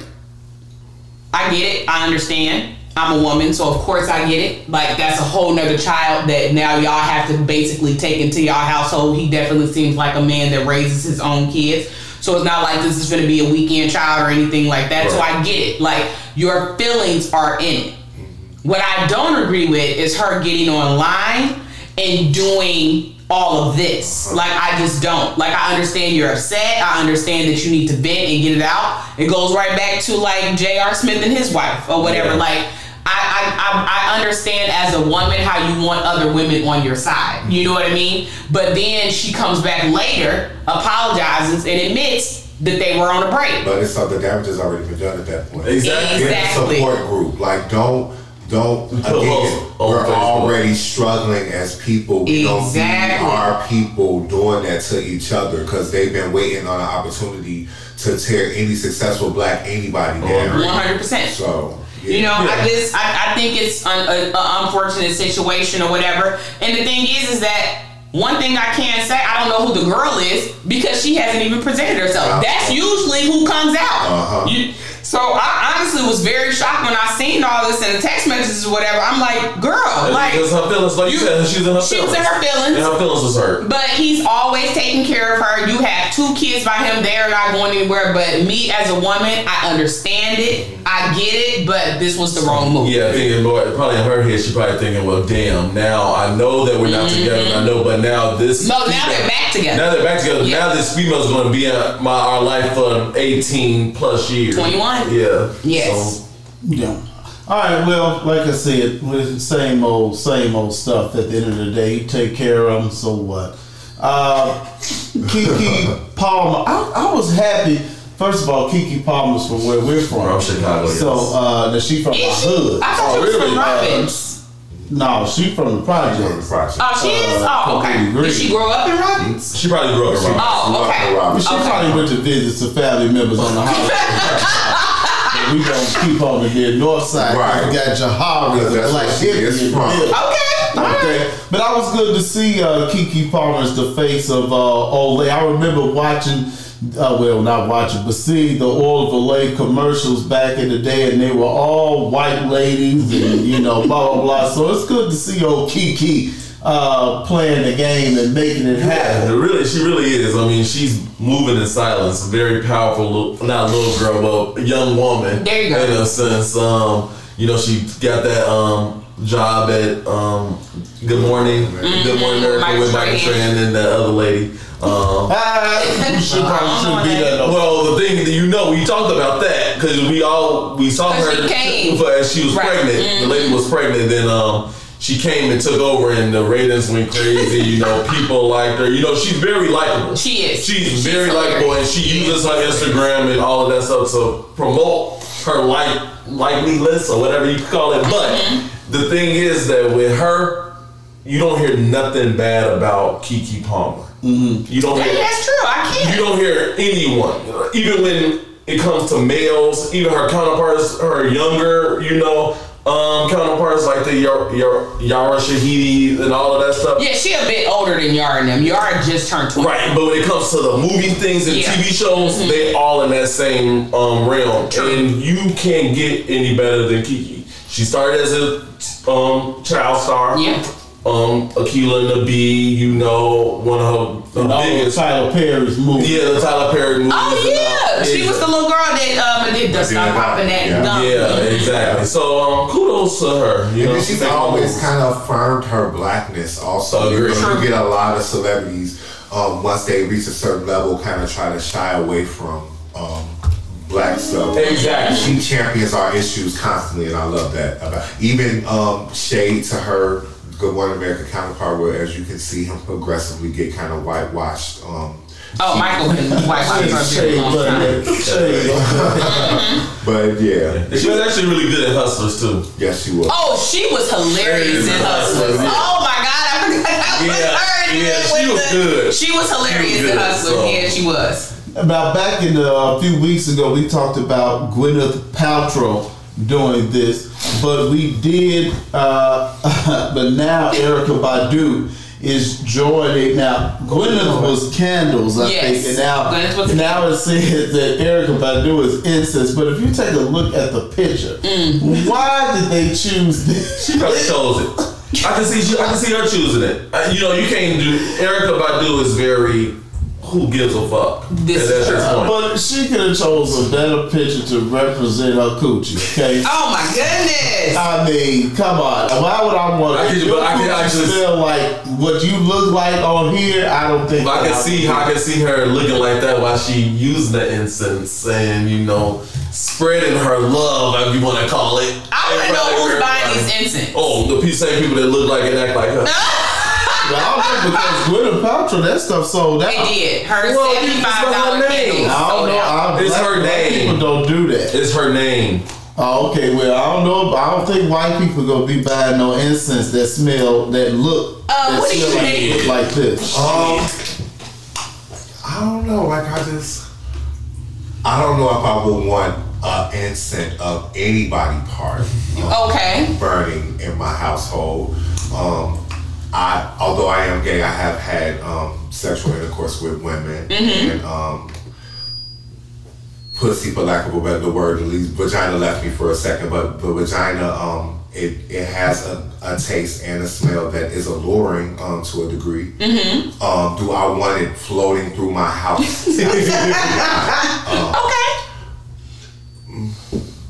I get it. I understand. I'm a woman, so of course I get it. Like that's a whole nother child that now y'all have to basically take into y'all household. He definitely seems like a man that raises his own kids. So it's not like this is gonna be a weekend child or anything like that. So I get it. Like your feelings are in it. What I don't agree with is her getting online and doing all of this. Like I just don't. Like I understand you're upset. I understand that you need to vent and get it out. It goes right back to like J.R. Smith and his wife or whatever. Yeah. Like I, I, I, I understand as a woman how you want other women on your side. You know what I mean? But then she comes back later, apologizes, and admits that they were on a break. But it's uh, the damage has already been done at that point. Exactly. Get a Exactly. support group. Like don't don't [LAUGHS] again. We're already struggling as people. We don't Exactly. need our people doing that to each other because they've been waiting on an opportunity to tear any successful black anybody down. One hundred percent. So yeah. You know, I just I, I think it's an a, a unfortunate situation or whatever. And the thing is, is that one thing I can say, I don't know who the girl is because she hasn't even presented herself. Uh-huh. That's usually who comes out. Uh-huh. You, so I honestly was very shocked when I seen all this in the text messages or whatever. I'm like, girl, like because her feelings, like you, said, she's in her feelings. she was in her feelings. And her feelings was hurt. But he's always taking care of her. You have two kids by him. They're not going anywhere. But me as a woman, I understand it. I get it. But this was the wrong move. Yeah, I think in more, probably in her head, she probably thinking, well, damn, now I know that we're not together, I know, but now this. Mm-hmm. No, now they're back together. Now they're back together. Yeah. Now this female's going to be in my our life for 18 plus years. 21. Yeah. Yes. So, Yeah. All right. Well, like I said, with the same old, same old stuff. At the end of the day, you take care of them. So what? Uh, Keke Palmer. I, I was happy. First of all, Keke Palmer's from where we're from. From Chicago, So uh, that she from my she? hood. I thought Oh, she was really? from Uh, Robbins. No, she from the From the projects. project. Oh, she is. uh, Oh, okay. Did she grow up in Robbins? she probably grew up around. Oh, okay. She Okay. probably went to visit some family members on the [LAUGHS] house. But we gonna keep on the near north side. Right. We got Jahari, Because the that's black where she is from. middle. Okay. All right. Okay, but I was good to see uh, Keke Palmer's the face of uh, Olay. I remember watching, uh, well, not watching, but seeing the Oil of Olay commercials back in the day, and they were all white ladies, and you know, blah blah blah. So it's good to see old Keke uh, playing the game and making it happen. it really, she really is. I mean, she's moving in silence. Very powerful, little, not little girl, but young woman. There you go. In a sense, um, you know, she got that um, job at um, Good Morning, Good Morning America with Michael Strahan. Strahan and that other lady. Um, [LAUGHS] you should probably shouldn't be that. no well, the thing that you know, we talked about that because we all we saw her she came. but as she was Right. Mm-hmm. pregnant. The lady was pregnant. Then um, she came and took over, and the ratings went crazy. You know, people liked her. You know, she's very likable. She is. She's, She's very likable, and she She uses her Instagram and all of that stuff to promote her like likely list or whatever you call it. But Mm-hmm. the thing is that with her, you don't hear nothing bad about Keke Palmer. Mm-hmm. You don't Hey, hear that's true. I can't. You don't hear anyone, even when it comes to males, even her counterparts, her younger, you know, um, counterparts like the Yar- Yar- Yara Shahidi and all of that stuff. Yeah, she a bit older than Yara and them. Yara just turned 20. Right, but when it comes to the movie things and Yeah. TV shows, they all in that same um, realm, and you can't get any better than Keke. She started as a um, child star. Yeah. Um, Akeelah and the Bee, you know, one of her And the all biggest. Tyler Perry's movie. Yeah, the Tyler Perry movie. Oh, yeah. She was the little girl that um, did the stop Gum. popping that Yeah. gum. Yeah, exactly. So um, kudos to her. You And know, she's making always kind of affirmed her blackness. Also, you, know, you get a lot of celebrities um, once they reach a certain level, kind of try to shy away from um, black stuff. Exactly. She champions our issues constantly, and I love that. About even um, shade to her good one American counterpart, where as you can see him progressively get kind of whitewashed. Um, Oh, Michael been white for a very Shade long time. Shade but yeah, she was actually really good at Hustlers too. yes, she was. Oh, she was hilarious in Hustlers. Yeah. Oh my god, I forgot that was Yeah, her. yeah, Even she was the- good. She was hilarious She was in Hustlers. so- Yeah, she was. About back in the, a few weeks ago, we talked about Gwyneth Paltrow doing this, but we did. Uh, [LAUGHS] but now Erykah Badu is joining. Now Gwyneth was candles, I Yes, think, and now Gwyneth was now it says [LAUGHS] that Erykah Badu is incense. But if you take a look at the picture, Mm. why did they choose this? She probably chose it. I can see. She, I can see her choosing it. Uh, you know, you can't do. Erykah Badu is very. Who gives a fuck? This And is that's true. point. But she could have chose a better picture to represent her coochie. Okay. Oh my goodness. I mean, come on. Why would I want I to? can- but I can actually- feel like what you look like on here. I don't think. I can that see how I can see her looking like that while she using the incense and you know spreading her love, if you want to call it. I want to know who's buying everybody. these incense. Oh, the same people that look like and act like her. [LAUGHS] Well, I don't know because Gwyneth Paltrow that stuff sold out. They did. Her Well, seventy five it's dollar her name. candles I don't sold know. out. I, It's her black name. People don't do that. It's her name. Oh, okay. Well, I don't know. I don't think white people gonna be buying no incense that smell that look Uh, that what smell like, look like this. Um, I don't know. Like I just, I don't know if I would want an incense of anybody part um, Okay. burning in my household. Um, I, although I am gay, I have had um, sexual intercourse with women and um, pussy, for lack of a better word, at least vagina left me for a second, but but vagina, um, it it has a, a taste and a smell that is alluring um, to a degree. Um, do I want it floating through my house? [LAUGHS] [LAUGHS] Okay.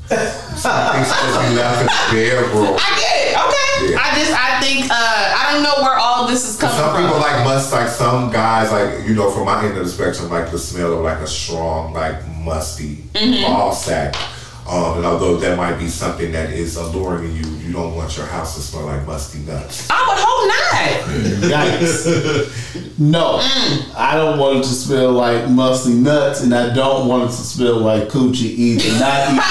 Things just be left in the bedroom. I get it. Okay. Yeah. I just I think uh I don't know where all this is coming Some from. people like must like some guys like you know from my end of the spectrum like the smell of like a strong like musty Mm-hmm. ball sack. Um, and although that might be something that is alluring to you, you don't want your house to smell like musty nuts. I would hope not. Yikes. no, Mm. I don't want it to smell like musty nuts, and I don't want it to smell like coochie either. Not even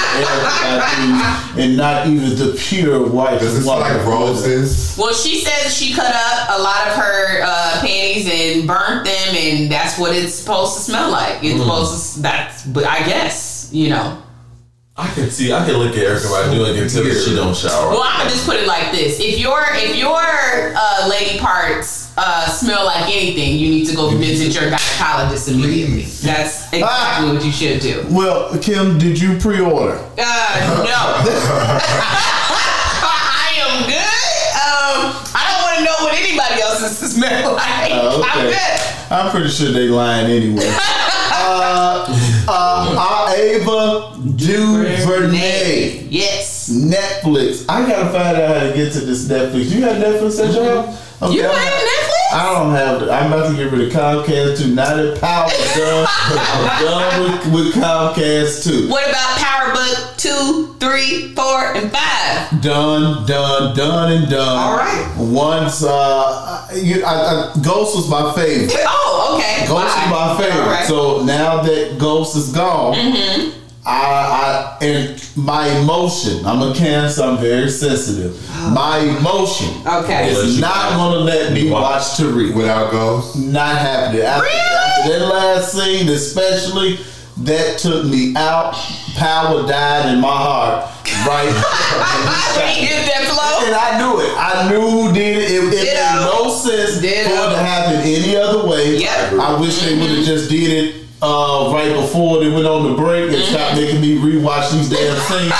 everything, and not even the pure white. Does it smell like roses? Well, she says she cut up a lot of her uh, panties and burnt them, and that's what it's supposed to smell like. It's supposed to. That's. But I guess you know. I can see. I can look at Erykah Badu and can tell that she don't shower. Well, I'm gonna just put it like this: if your if your uh, lady parts uh, smell like anything, you need to go visit your gynecologist immediately. That's exactly what you should do. Well, Kim, did you pre-order? Uh, no. [LAUGHS] I am good. Um, I don't want to know what anybody else's smell like. Oh, I'm good. I'm pretty sure they lying anyway. [LAUGHS] uh, uh, Ava DuVernay. Yes. Netflix. I gotta find out how to get to this Netflix. You got Netflix at your house? Okay, You Netflix? I don't have. The, I'm about to get rid of Comcast too. Now that power done, I'm done with, with Comcast too. What about Power Book two, three, four, and five? Done, done, done, and done. All right. Once, uh, you, I, I, Ghost was my favorite. Oh, okay. Ghost Bye. is my favorite. Right. So now that Ghost is gone, Mm-hmm. I, I and my emotion. I'm a Cancer. I'm very sensitive. My emotion Okay. is not gonna let me watch Tariq. Without Ghost, Not happening. After, Really? after that last scene, especially, that took me out. Power died in my heart. Right. When [LAUGHS] he hit that flow. And I knew it. I knew who did it. It, it made no sense Ditto. for it to happen any other way. Yep. Mm-hmm. I wish they would have just did it uh, right before they went on the break and stopped Mm-hmm. making me rewatch these damn things.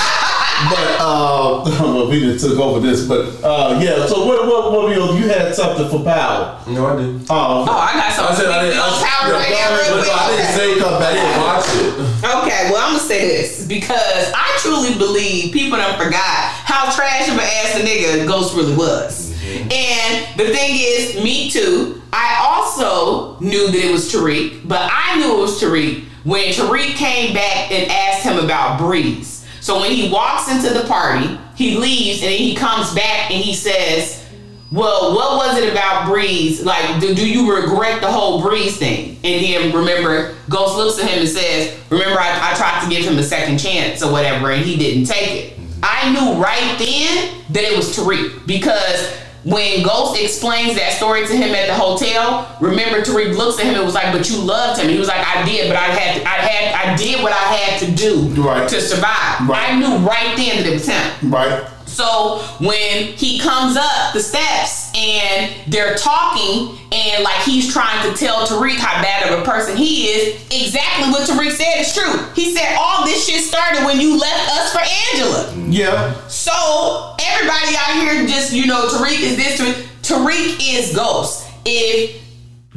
but uh, [LAUGHS] well, we just took over this. But uh, yeah. So what? What? What? You, you had something for power? No, I didn't. Oh, Oh, I got I something. said I We didn't. gonna I, power right yeah, now real but no, I didn't say Come back. I didn't watch it. Okay, well, I'm gonna say this because I truly believe people done forgot how trash of an ass a nigga Ghost really was. And the thing is, me too. I also knew that it was Tariq, but I knew it was Tariq when Tariq came back and asked him about Breeze. So when he walks into the party, he leaves and then he comes back and he says, well, what was it about Breeze? Like, do, do you regret the whole Breeze thing? And then remember, Ghost looks at him and says, Remember, I, I tried to give him a second chance or whatever, and he didn't take it. I knew right then that it was Tariq because when Ghost explains that story to him at the hotel, remember Tariq looks at him and was like, "But you loved him." He was like, "I did, but I had, I had, I did what I had to do Right. to survive." Right. I knew right then that it was him. right. So when he comes up the steps and they're talking and like he's trying to tell Tariq how bad of a person he is, exactly what Tariq said is true. He said all this shit started when you left us for Angela. Yeah. So everybody out here just, you know, Tariq is this, Tariq, Tariq is Ghost. If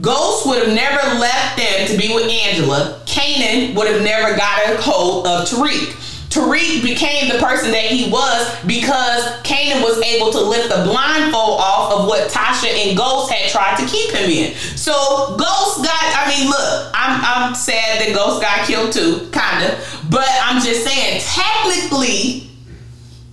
Ghost would have never left them to be with Angela, Kanan would have never got a hold of Tariq. Tariq became the person that he was because Kanan was able to lift the blindfold off of what Tasha and Ghost had tried to keep him in. So Ghost got, I mean, look, I'm I'm sad that Ghost got killed too, kinda. But I'm just saying, technically,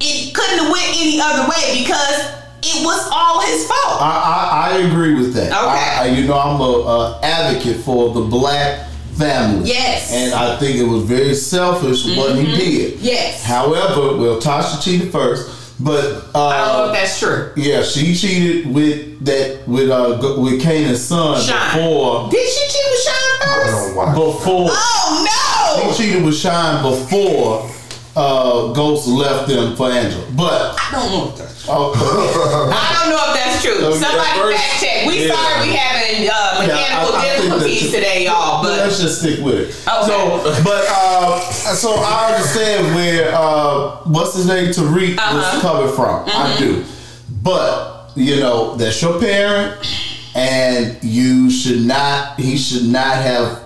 it couldn't have went any other way because it was all his fault. I, I, I agree with that. Okay. I, I, you know, I'm a, a advocate for the black family. Yes. Mm-hmm. And I think it was very selfish what he did. Yes. However, well, Tasha cheated first, but uh, I don't know if that's true. yeah, she cheated with that with uh with Kanan's son Shine. before Did she cheat with Sean I first? don't watch. before Oh no! she cheated with Shine before uh Ghost left them for Angela. But I don't know if that's true. uh, [LAUGHS] I don't know if that's true. Okay, Somebody first- fact check. We yeah. sorry we having uh, mechanical Yeah, I- I difficulties today, y'all. But let's just stick with it. Okay. So, but uh, so I understand where uh, what's his name Tariq Uh-huh. was coming from. I do, but you know that's your parent, and you should not. He should not have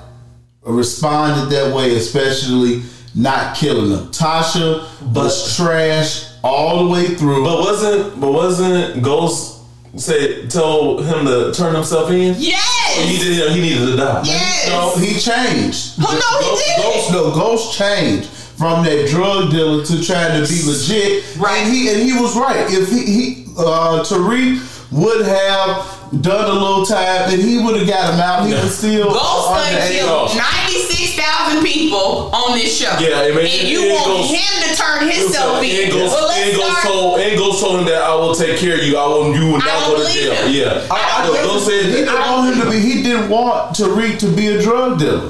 responded that way, especially not killing him. Tasha was trash all the way through. But wasn't but wasn't Ghost say told him to turn himself in? He yes, did. He needed to die. yes. No, he changed. Oh, no, he Ghost, didn't. Ghost, no, Ghost changed from that drug dealer to trying to be legit. Right. And he and he was right. If he, he uh, Tariq would have done a little time, then he would have got him out. He was still Ghost done underage. killed Oh. 96,000 people on this show. Yeah, it made- and you it want goes- him to turn himself in. And Ghost, Well, let's and start. told and Ghost told him that I will take care of you. I will. You will not go to jail. him. Yeah. I, I Look, think Ghost he said didn't want him to be. He didn't want Tariq to be a drug dealer,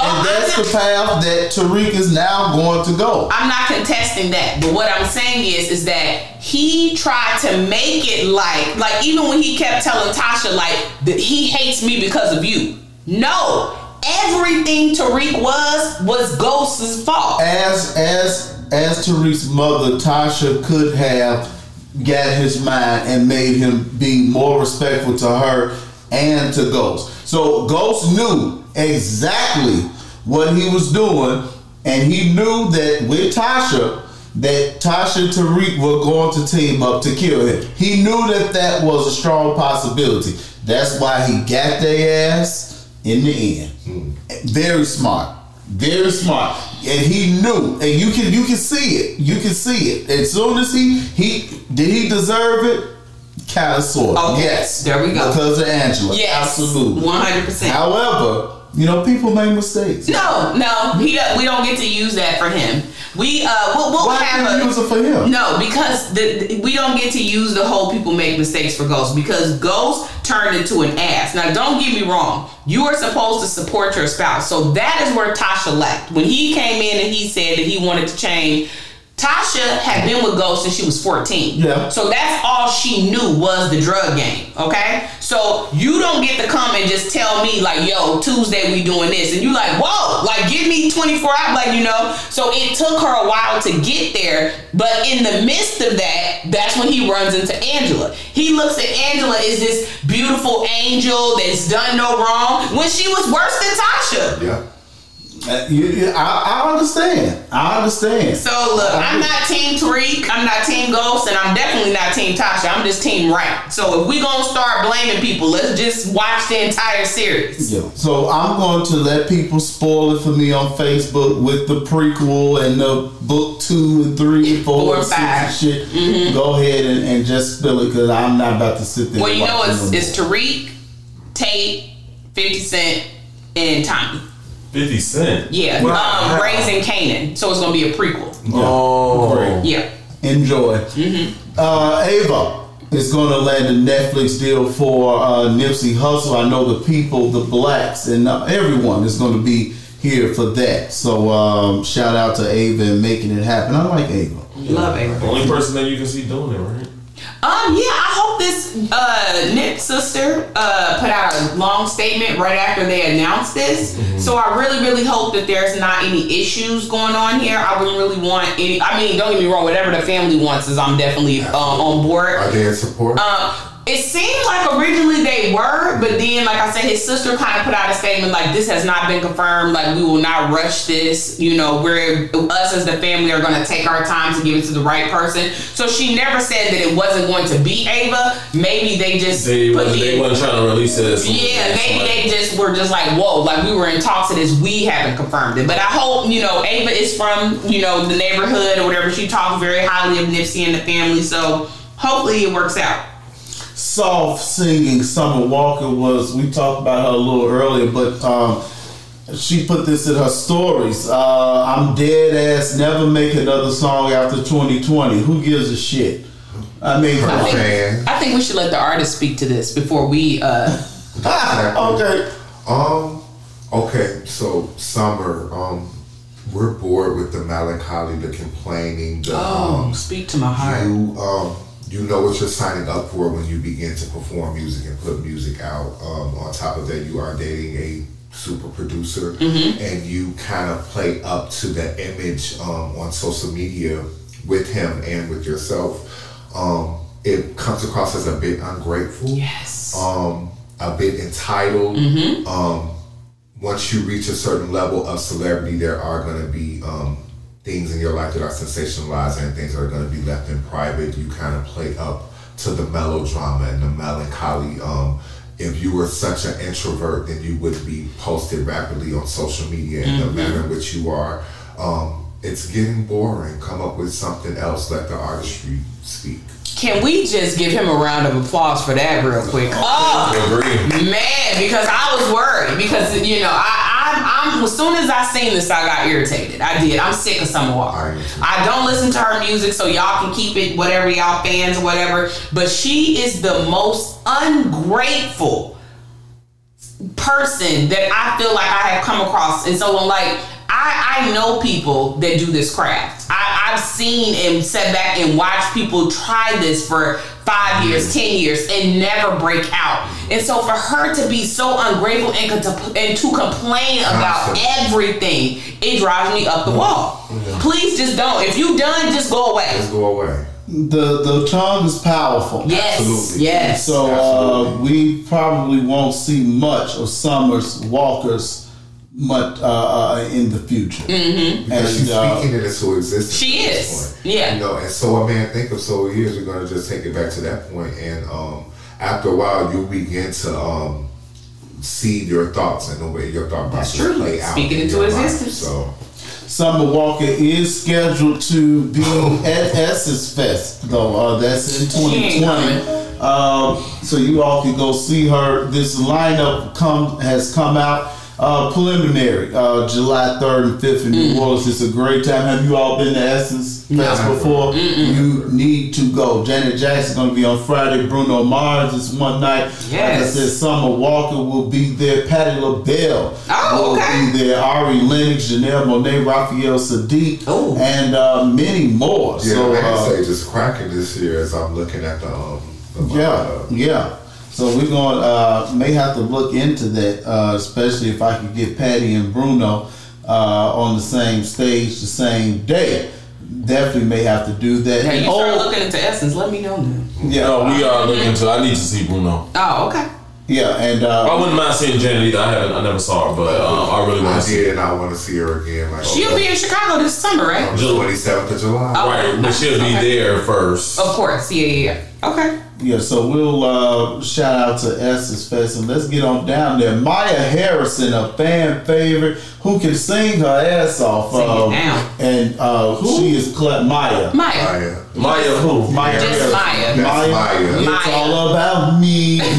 and Oh, that's the path that Tariq is now going to go. I'm not contesting that, but what I'm saying is, is that he tried to make it like, like even when he kept telling Tasha like that he hates me because of you. No, everything Tariq was was Ghost's fault. as as as Tariq's mother, Tasha could have got his mind and made him be more respectful to her and to Ghost. So Ghost knew exactly what he was doing, and he knew that with Tasha, that Tasha and Tariq were going to team up to kill him. He knew that that was a strong possibility. That's why he got their ass in the end. Hmm. Very smart. Very smart. And he knew. And you can you can see it. You can see it. As soon as he he did he deserve it? Kind of sort. Okay, Yes. there we go. Because of Angela. Yes, Absolutely. one hundred percent. However, you know, people make mistakes. No, no, he don't, we don't get to use that for him. We uh, we'll, we'll Why have a use it for him? no because the, the- we don't get to use the whole people make mistakes for ghosts because ghosts turned into an ass. Now, don't get me wrong. You are supposed to support your spouse, so that is where Tasha lacked when he came in and he said that he wanted to change. Tasha had been with Ghost since she was 14. Yeah. So that's all she knew was the drug game. Okay. So you don't get to come and just tell me like, yo, Tuesday we doing this, and you like, whoa, like give me 24 hours, like you know. So it took her a while to get there, but in the midst of that, that's when he runs into Angela. He looks at Angela as this beautiful angel that's done no wrong when she was worse than Tasha. Yeah. Uh, you- you- I, I understand. I understand. So look, I'm not Team Tariq, I'm not Team Ghost, and I'm definitely not Team Tasha. I'm just Team Rap. So if we gonna start blaming people, let's just watch the entire series. Yeah. So I'm going to let people spoil it for me on Facebook with the prequel and the book two and three and four, Four and six and five. Mm-hmm. shit. Go ahead and, and just spill it because I'm not about to sit there. Well, you know it's it's. Tariq, Tate, 50 Cent, and Tommy. Fifty Cent. Yeah, Wow. um, Raising Kanan. So it's gonna be a prequel. Oh. Great. Yeah. Enjoy. Mm-hmm. Uh, Ava is going to land a Netflix deal for uh, Nipsey Hussle. I know the people, the blacks, and uh, everyone is going to be here for that. So um, shout out to Ava and making it happen. I like Ava. Love Ava. The only person that you can see doing it, right? Um, yeah, I hope this uh Nip sister uh put out a long statement right after they announced this. So I really, really hope that there's not any issues going on here. I wouldn't really want any I mean, don't get me wrong, whatever the family wants is I'm definitely um, on board. Are they in support? Um, it seemed like originally they were, but then, like I said, his sister kind of put out a statement like, "This has not been confirmed. Like, we will not rush this. You know, we're us as the family are going to take our time to give it to the right person." So she never said that it wasn't going to be Ava. Maybe they just They, put was, the they wasn't trying to release it. As soon as yeah, they maybe they just were just like, whoa, like we were in talks of this, we haven't confirmed it. But I hope, you know, Ava is from, you know, the neighborhood or whatever. She talks very highly of Nipsey and the family, so hopefully it works out. Soft singing Summer Walker was, we talked about her a little earlier, but um, she put this in her stories. Uh, I'm dead ass, never make another song after 2020. Who gives a shit? I mean, I think, Man. I think we should let the artist speak to this before we uh [LAUGHS] okay. Um. Okay. So summer. Um. We're bored with the melancholy, the complaining, the Oh, um, speak to my heart. you um you know what you're signing up for when you begin to perform music and put music out. Um, on top of that, you are dating a super producer, and you kind of play up to the image um, on social media with him and with yourself. Um, it comes across as a bit ungrateful Yes. um, a bit entitled. Um, once you reach a certain level of celebrity, there are going to be um, things in your life that are sensationalized and things that are going to be left in private. You kind of play up to the melodrama and the melancholy. Um, if you were such an introvert, then you would be posted rapidly on social media in the manner in which you are. Um, it's getting boring. Come up with something else. Let the artistry speak. Can we just give him a round of applause for that real quick? Oh, Man, because I was worried because you know I, I'm, I'm as soon as I seen this I got irritated. I did. I'm sick of Summer Walker. I am. I don't listen to her music, so y'all can keep it whatever y'all fans or whatever. But she is the most ungrateful person that I feel like I have come across. And so I'm like, I, I know people that do this craft. I, I've seen and sat back and watched people try this for five years, ten years, and never break out. And so for her to be so ungrateful and to, and to complain about everything, it drives me up the wall. Please just don't. If you done, just go away. Let's go away. The the tongue is powerful. Yes. Absolutely. Yes. So uh, we probably won't see much of Summers Walker's much uh, uh, in the future. Mm-hmm. Because she's uh, speaking it into existence. She is. point. Yeah. You know, and so a man think of so he is. We're gonna just take it back to that point, and um, after a while, you begin to um, see your thoughts and the way your thought process true. play out. Speak it in into your mind. existence. So Summer Walker is scheduled to be [LAUGHS] at Essence Fest, though. Uh, that's in 2020. Um, so you all can go see her. This lineup come has come out. Uh, preliminary, uh, July 3rd and 5th in New Orleans. It's a great time. Have you all been to Essence Fest No. before? You need to go. Janet Jackson's going to be on Friday. Bruno Mars is one night. Like I said, Summer Walker will be there. Patti LaBelle Oh, will okay. be there. Ari Lennox, Janelle Monáe, Raphael Saadiq, Oh. and uh, many more. yeah, so the man uh, stage is cracking this year as I'm looking at the um. The, yeah, yeah. So we're going to uh, may have to look into that, uh, especially if I could get Patti and Bruno uh, on the same stage the same day. Definitely may have to do that. Yeah, you And- start oh, looking into Essence. Let me know now. yeah, No, we are looking to. I need to see Bruno. Oh, okay. yeah, and I uh, wouldn't mind seeing Janet either. I haven't. I never saw her, but um, I really want to see. did, and I want to see her again. Like She'll be in Chicago this summer, right? on the 27th of July. Oh. Right, but she'll be Okay. there first. Of course. Yeah, yeah, yeah. Okay. yeah. So we'll uh, shout out to Essence Fest and let's get on down there. Mya Harrison, a fan favorite who can sing her ass off. Sing it um, now. And uh, she is Cle- Mya. Mya. Mya. Mya, who? Mya Just Harrison. Mya. That's Mya. It's Mya. all about me. [LAUGHS]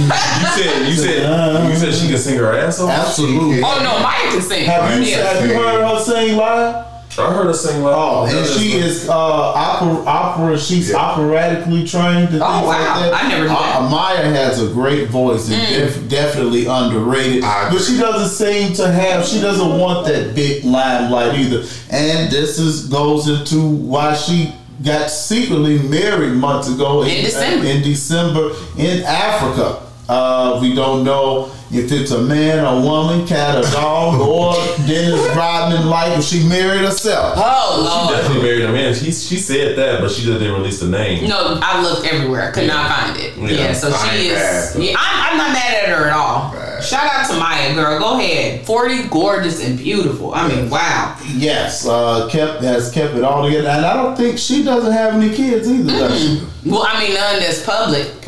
You said you said you said she can sing her ass off. Absolutely. Oh no, Mya can sing. Have you, yeah. have you heard her sing live? I heard her sing like. Oh, and she is uh, opera. Opera. She's Yeah. operatically trained. And Oh, things like wow. that. I never knew Uh, that. Mm. Mya has a great voice and def- definitely underrated. I but she doesn't seem to have. She doesn't want that big limelight either. And this is goes into why she got secretly married months ago In December. in December in Africa. Uh, we don't know if it's a man, a woman, cat, a dog, [LAUGHS] or Dennis Rodman like if she married herself. Oh, she Oh Lord. She definitely married a man. She she said that, but she just didn't release the name. No, I looked everywhere. I could not find it. Yeah. Yeah, so I she is. Yeah, I'm, I'm not mad at her at all. Bad. Shout out to Mya, girl. Go ahead. 40, gorgeous and beautiful. I mean, wow. Yes, uh, kept has kept it all together, and I don't think she doesn't have any kids either. Does she? Well, I mean, none that's public. [LAUGHS]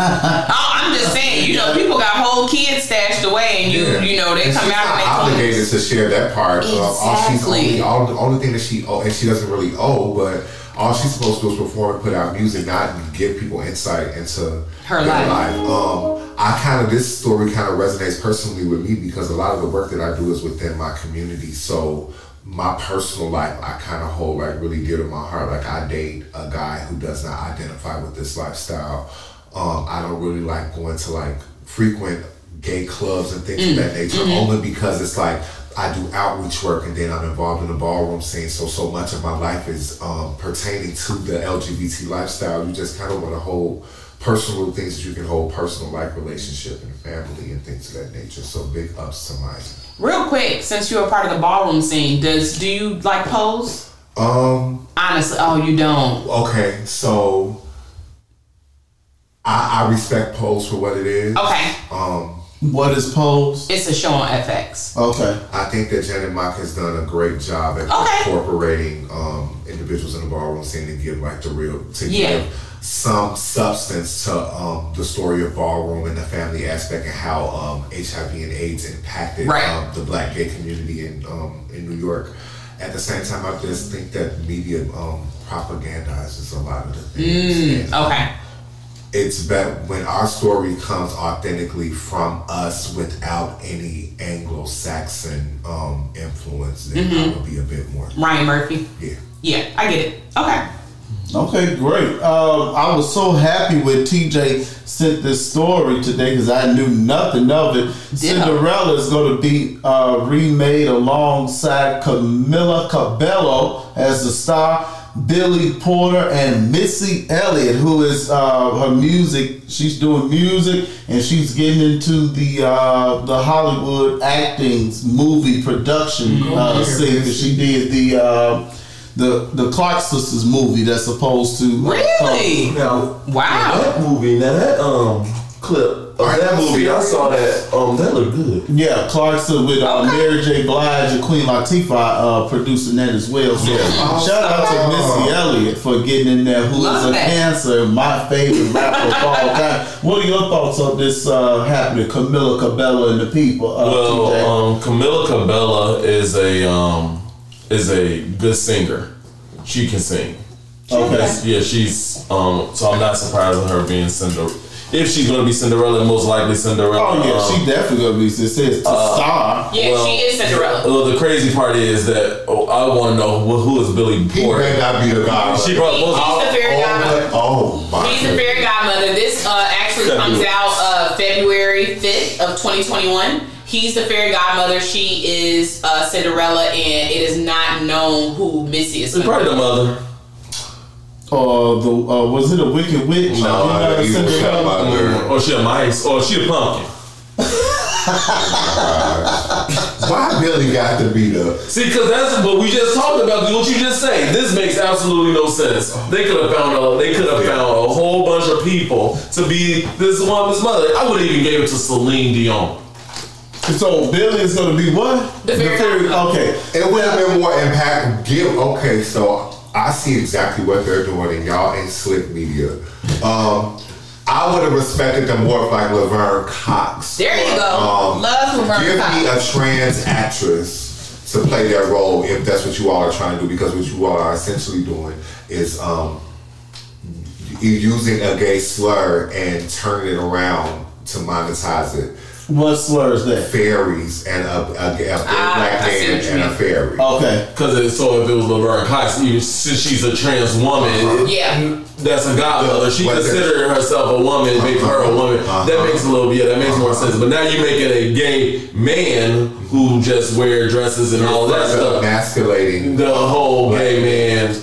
Oh, I'm just saying, you know, people got whole kids stashed away, and you, Yeah. you know, they And come she's out not and they obligated claim. to share that part. Of all she's Exactly. only, all the only thing that she owe, and she doesn't really owe, but all she's supposed to do is perform and put out music, not give people insight into Her their life. Um, I kind of this story kind of resonates personally with me because a lot of the work that I do is within my community. So my personal life, I kind of hold like really dear to my heart. Like I date a guy who does not identify with this lifestyle. Um, I don't really like going to like frequent gay clubs and things of that nature only because it's like I do outreach work and then I'm involved in the ballroom scene. So so much of my life is um, pertaining to the LGBT lifestyle. You just kind of want to hold personal things that you can hold personal like relationship and family and things of that nature. So big ups to mine. Real quick, since you're a part of the ballroom scene, does do you like pose? Um. Honestly, oh, you don't. Okay. So. I, I respect Pose for what it is. Okay, Um. What is pose? it's a show on FX. Okay, I think that Janet Mock has done a great job at Okay. incorporating um, individuals in the ballroom scene to give like the real to Yeah. give some substance to um, the story of ballroom and the family aspect and how um, HIV and AIDS impacted Right. um, the Black gay community in um, in New York. At the same time, I just think that media um, propagandizes a lot of the things. And, Okay, it's better when our story comes authentically from us without any Anglo-Saxon um, influence. Then I would be a bit more. Ryan Murphy. Yeah. Yeah, I get it. Okay. okay, great. Um, I was so happy when TJ sent this story today because I knew nothing of it. Cinderella is going to be uh, remade alongside Camila Cabello as the star. Billy Porter and Missy Elliott, who is uh, her music. She's doing music and she's getting into the uh, the Hollywood acting movie production uh, scene. She did the uh, the the Clark Sisters movie that's supposed to uh, Really? Now Wow. that movie, now that um clip that movie, I saw that. Um, that looked good. Yeah, Clarkson with uh, Okay. Mary J. Blige and Queen Latifah uh, producing that as well. So Yeah. shout out to Missy Elliott for getting in there, who is Love a that. cancer, my favorite rapper of all [LAUGHS] time. What are your thoughts on this uh, happening, Camila Cabello and the people? Uh, Well, TJ? um, Camila Cabello is a um, is a good singer. She can sing. okay. Yes, yeah, she's um. So I'm not surprised with her being Cinderella. If she's gonna be Cinderella, most likely Cinderella. Oh yeah, um, she definitely gonna be. It says to Uh, star. Yeah, Well, she is Cinderella. Well, the crazy part is that oh, I want to know who, who is Billy Porter. He Porter. may not be the guy. She brought He's the fairy godmother. Oh my. She's the fairy godmother. This uh, actually comes out uh, February 5th of 2021. He's the fairy godmother. She is uh, Cinderella, and it is not known who Missy is. She's probably the mother. Uh, the uh, was it a Wicked Witch? No, You know, I know you was Cinderella? talking about- Mm, Or she a mice. Or she a pumpkin. [LAUGHS] Why Billy got to be the? See, because that's what we just talked about. What you just say. This makes absolutely no sense. They could have found a. They could have found a whole bunch of people to be this woman's mother. I would have even gave it to Celine Dion. So Billy is gonna be what? The fairy. Okay. It would have been more impact. Give okay, so I see exactly what they're doing, and y'all ain't slick media. Um, I would have respected them more if like Laverne Cox. There you go. Um, Love Laverne Give Cox. me a trans actress to play that role if that's what you all are trying to do, because what you all are essentially doing is um, using a gay slur and turning it around to monetize it. What slur is that? Fairies and a, a, a gay Ah, black man what you and a fairy. Okay. Because so if it was Laverne Cox, since she's a trans woman, it- Yeah. that's a godmother. She What the- considered herself a woman, make her a woman. Uh-huh. That makes a little yeah, that makes more sense. But now you're making a gay man who just wear dresses and all that stuff. emasculating. The whole gay man.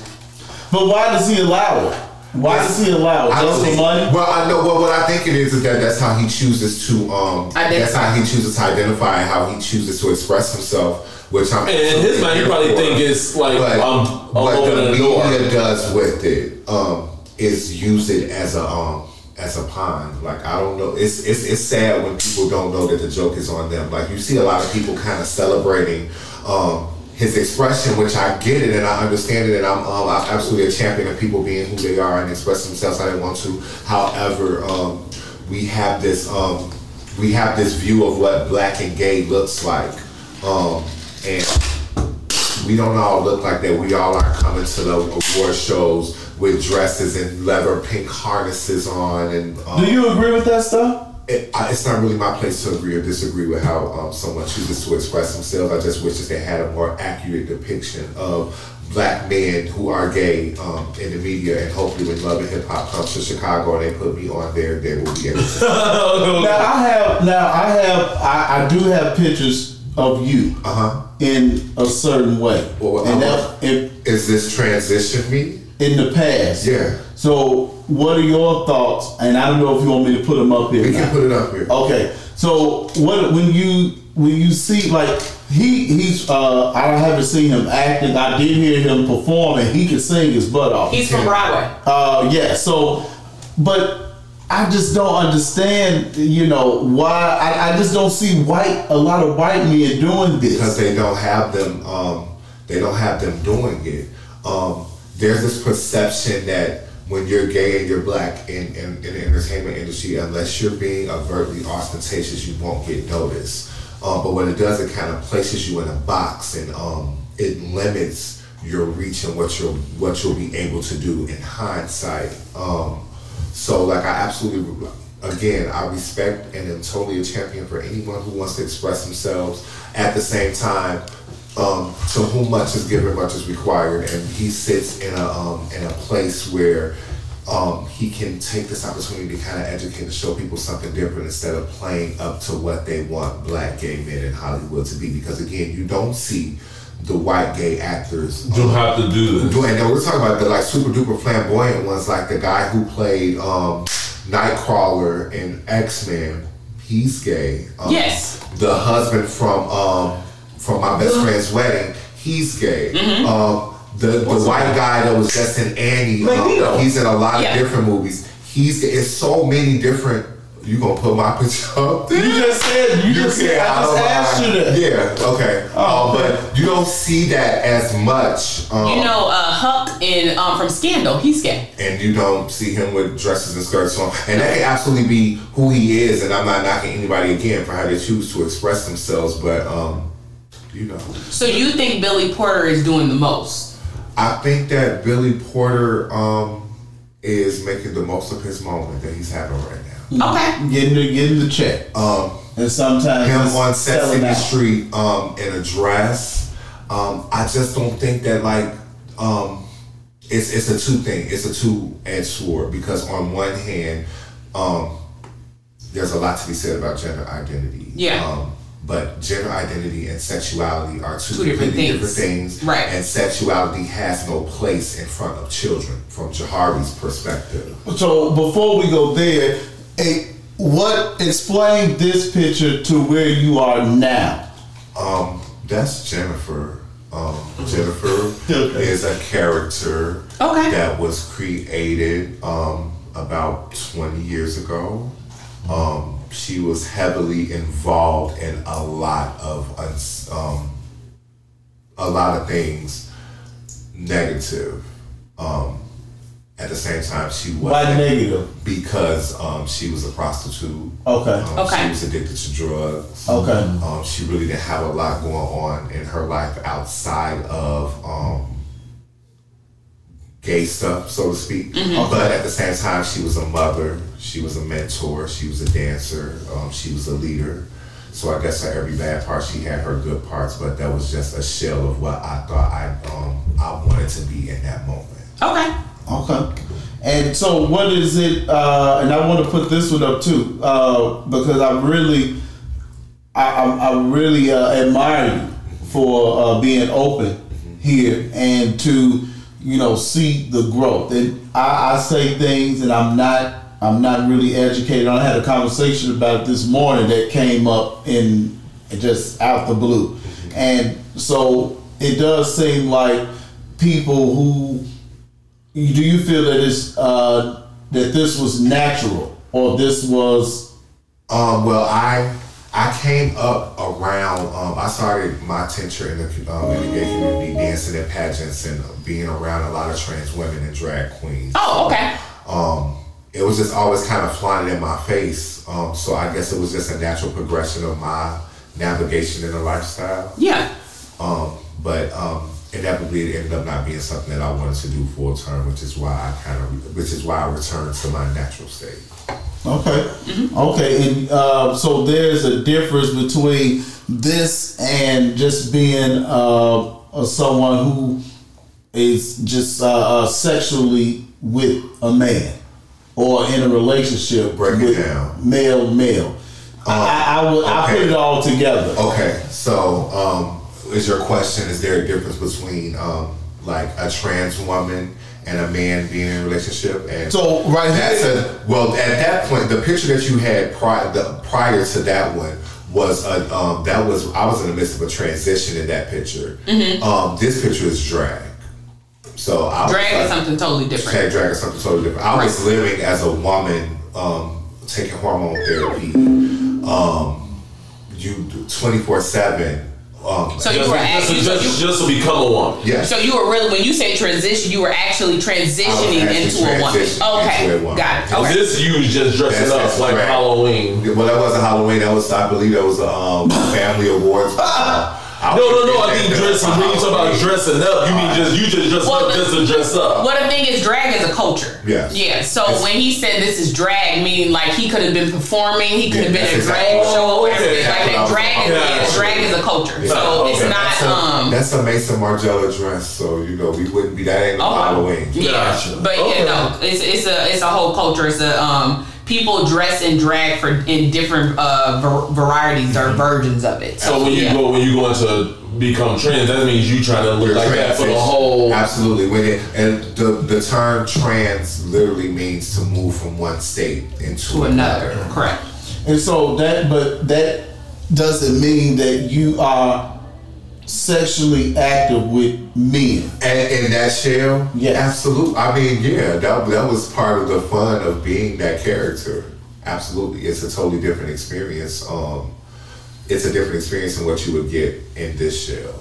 But why does he allow it? Why is he allow it? I Just don't for think, money? well, I know. Well, what I think it is is that that's how he chooses to. Um, that's how he chooses to identify and how he chooses to express himself. Which I'm. And in his mind, he probably think it's like But I'm, I'm what the opening the door. media does with it um, is use it as a um, as a pawn. Like I don't know. It's it's it's sad when people don't know that the joke is on them. Like you see a lot of people kind of celebrating. Um, his expression, which I get it and I understand it, and I'm, um, I'm absolutely a champion of people being who they are and expressing themselves how they want to. However, um, we have this um, we have this view of what black and gay looks like, um, and we don't all look like that. We all aren't coming to the award shows with dresses and leather pink harnesses on, and um, Do you agree with that stuff? It, I, it's not really my place to agree or disagree with how um, someone chooses to express themselves. I just wish that they had a more accurate depiction of black men who are gay um, in the media. And hopefully, when Love and Hip Hop comes to Chicago and they put me on there, they will be able to. [LAUGHS] Now I have now I have I, I do have pictures of you Uh huh. in a certain way. Well, and uh-huh. that in, Is this transition me? in the past. Yeah. So what are your thoughts? And I don't know if you want me to put them up here. We can put it up here. Okay, so what when you when you see like he he's uh I haven't seen him acting. I did hear him perform, and he can sing his butt off. He's from Broadway. Uh, yeah. So, but I just don't understand. You know why? I, I just don't see white a lot of white men doing this. because they don't have them um, they don't have them doing it um, there's this perception that when you're gay and you're black in, in, in the entertainment industry unless you're being overtly ostentatious you won't get noticed. Um, but what it does it kind of places you in a box and um, it limits your reach and what you'll what you'll be able to do in hindsight. Um, so like I absolutely again I respect and am totally a champion for anyone who wants to express themselves. At the same time um, to whom much is given much is required. And he sits in a um, in a place where um, he can take this opportunity to kind of educate and show people something different instead of playing up to what they want black gay men in Hollywood to be. Because again you don't see the white gay actors You have to do this. doing and we're talking about the like super duper flamboyant ones like the guy who played um Nightcrawler in X-Men. He's gay. Um, Yes. the husband from um from my best friend's wedding he's gay Mm-hmm. um the the white guy that was just in Annie Magneto. um, he's in a lot Yeah. of different movies he's it's so many different you gonna put my [LAUGHS] picture up there? You just said you, just said I just asked you that. Yeah, okay. Oh, Um, okay. but you don't see that as much. Um, You know, uh, Huck in um, from Scandal, he's gay. and you don't see him with dresses and skirts on. And that can absolutely be who he is. And I'm not knocking anybody again for how they choose to express themselves, but um, you know, So you think Billy Porter is doing the most? I think that Billy Porter um, is making the most of his moment that he's having right now. Okay. Getting the getting the check. Um, And sometimes him on selling Sesame. Street um, in a dress. Um, I just don't think that like um, it's it's a two thing. It's a two edged sword because on one hand, um, there's a lot to be said about gender identity. Yeah. Um, but gender identity and sexuality are two, Two different completely things. different things. Right. And sexuality has no place in front of children from Jahari's perspective. So before we go there, eh, what explain this picture to where you are now? Um, that's Jennifer. Um, Jennifer Okay. is a character Okay. that was created um, about 20 years ago. Um, she was heavily involved in a lot of um, a lot of things negative. Um, at the same time, she was Why negative? because um, she was a prostitute. Okay. Um, Okay. She was addicted to drugs. Okay. Um, she really didn't have a lot going on in her life outside of um, gay stuff, so to speak. But at the same time, she was a mother. She was a mentor. She was a dancer. Um, she was a leader. So I guess for every bad part, she had her good parts. But that was just a shell of what I thought I um, I wanted to be in that moment. Okay. Okay. And so, what is it? Uh, and I want to put this one up too, uh, because I really, I, I, I really uh, admire you for uh, being open here and to, you know, see the growth. And I, I say things, and I'm not, I'm not really educated. I had a conversation about it this morning that came up in just out the blue, and so it does seem like people who do you feel that it's uh, that this was natural or this was Um, well, I I came up around. Um, I started my tenure in the um, in the gay community, dancing at pageants and being around a lot of trans women and drag queens. Oh, okay. Um, it was just always kind of flying in my face. Um, so I guess it was just a natural progression of my navigation in the lifestyle. Yeah. Um, but um, inevitably, it ended up not being something that I wanted to do full term, which is why I kind of, which is why I returned to my natural state. okay? Okay, and uh, so there's a difference between this and just being uh, someone who is just uh, uh, sexually with a man or in a relationship Break it with down. male male. I, I, would, I put it all together. Okay, so um, is your question? Is there a difference between um, like a trans woman and a man being in a relationship? And So, right that's here- a well. At that point, the picture that you had prior the, prior to that one was a um, that was I was in the midst of a transition in that picture. Um, this picture is drag. So I was Drag like- is something totally different. Drag is something totally different. I was living as a woman, um, taking hormone therapy. Um, you twenty four seven. Um, So you were just, actually, just, you, just to become a woman. yes. so you were really when you say transition, you were actually transitioning actually into a woman. Okay, a woman. got it. Okay. This you was just dressing That's- up that's like. Halloween. well, that wasn't Halloween. That was I believe that was um, [LAUGHS] family awards. Uh, [LAUGHS] No, no, no. I think mean that- dressing. When you talk about dressing up, you mean just you just dress Well, up the- just to dress up. Well, the thing is, drag is a culture. Yes. Yeah. So It's- when he said this is drag, meaning like he could have been performing, he could have Yeah, been a that's drag exactly- show or whatever. Okay. It's like that drag is Yeah. yeah, drag is a culture. So Yeah. it's not That's a, um. that's a Maison Margiela dress, so you know we wouldn't be that ain't no Oh, Halloween. Yeah, Gotcha. but Okay. you know, it's it's a it's a whole culture. It's a um people dress and drag for in different uh var- varieties or versions of it. So when you yeah. go when you go into become trans, that means you trying to look You're like that for the whole. Absolutely. When it, and the the term trans literally means to move from one state into to another, correct? And so that, but that doesn't mean that you are sexually active with men. And in that shell, Yes. absolutely. I mean, yeah, that that was part of the fun of being that character. absolutely, it's a totally different experience. Um, it's a different experience than what you would get in this show.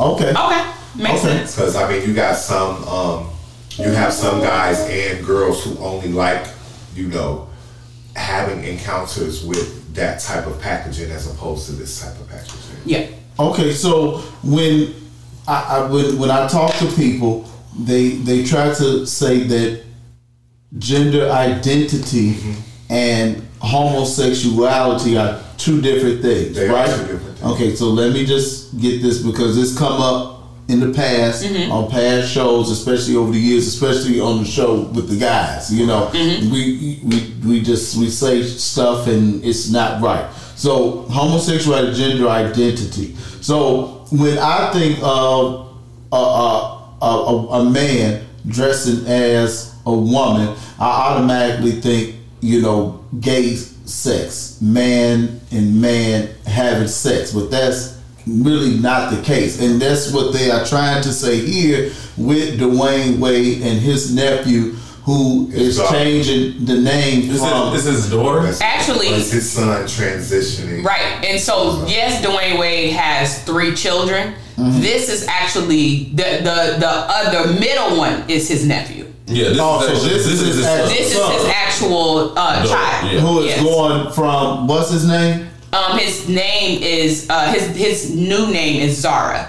Okay. Okay, makes Okay. sense. Because I mean, you got some, um, you have some guys and girls who only like, you know, having encounters with that type of packaging as opposed to this type of packaging. Yeah. Okay, so when I, I when, when I talk to people, they they try to say that gender identity mm-hmm. and homosexuality are two different things, They are right? two different things. Okay, so let me just get this because it's come up in the past mm-hmm. on past shows, especially over the years, especially on the show with the guys. You know, mm-hmm. we we we just we say stuff and it's not right. So homosexuality, gender identity. So when I think of a a, a, a, man dressing as a woman, I automatically think you know gay sex, man and man having sex, but that's really not the case. And that's what they are trying to say here with Dwyane Wade and his nephew, who His is daughter. changing the name This from. is, this is his daughter. That's- Actually- it's his son transitioning. Right. And so yes, Dwyane Wade has three children. Mm-hmm. This is actually the the the other middle one is his nephew. Yeah, this Oh, is so actually, this is his his actual- son. This is his actual uh, Daughter, child. yeah. who is Yes. going from what's his name? Um, his name is uh, his his new name is Zara.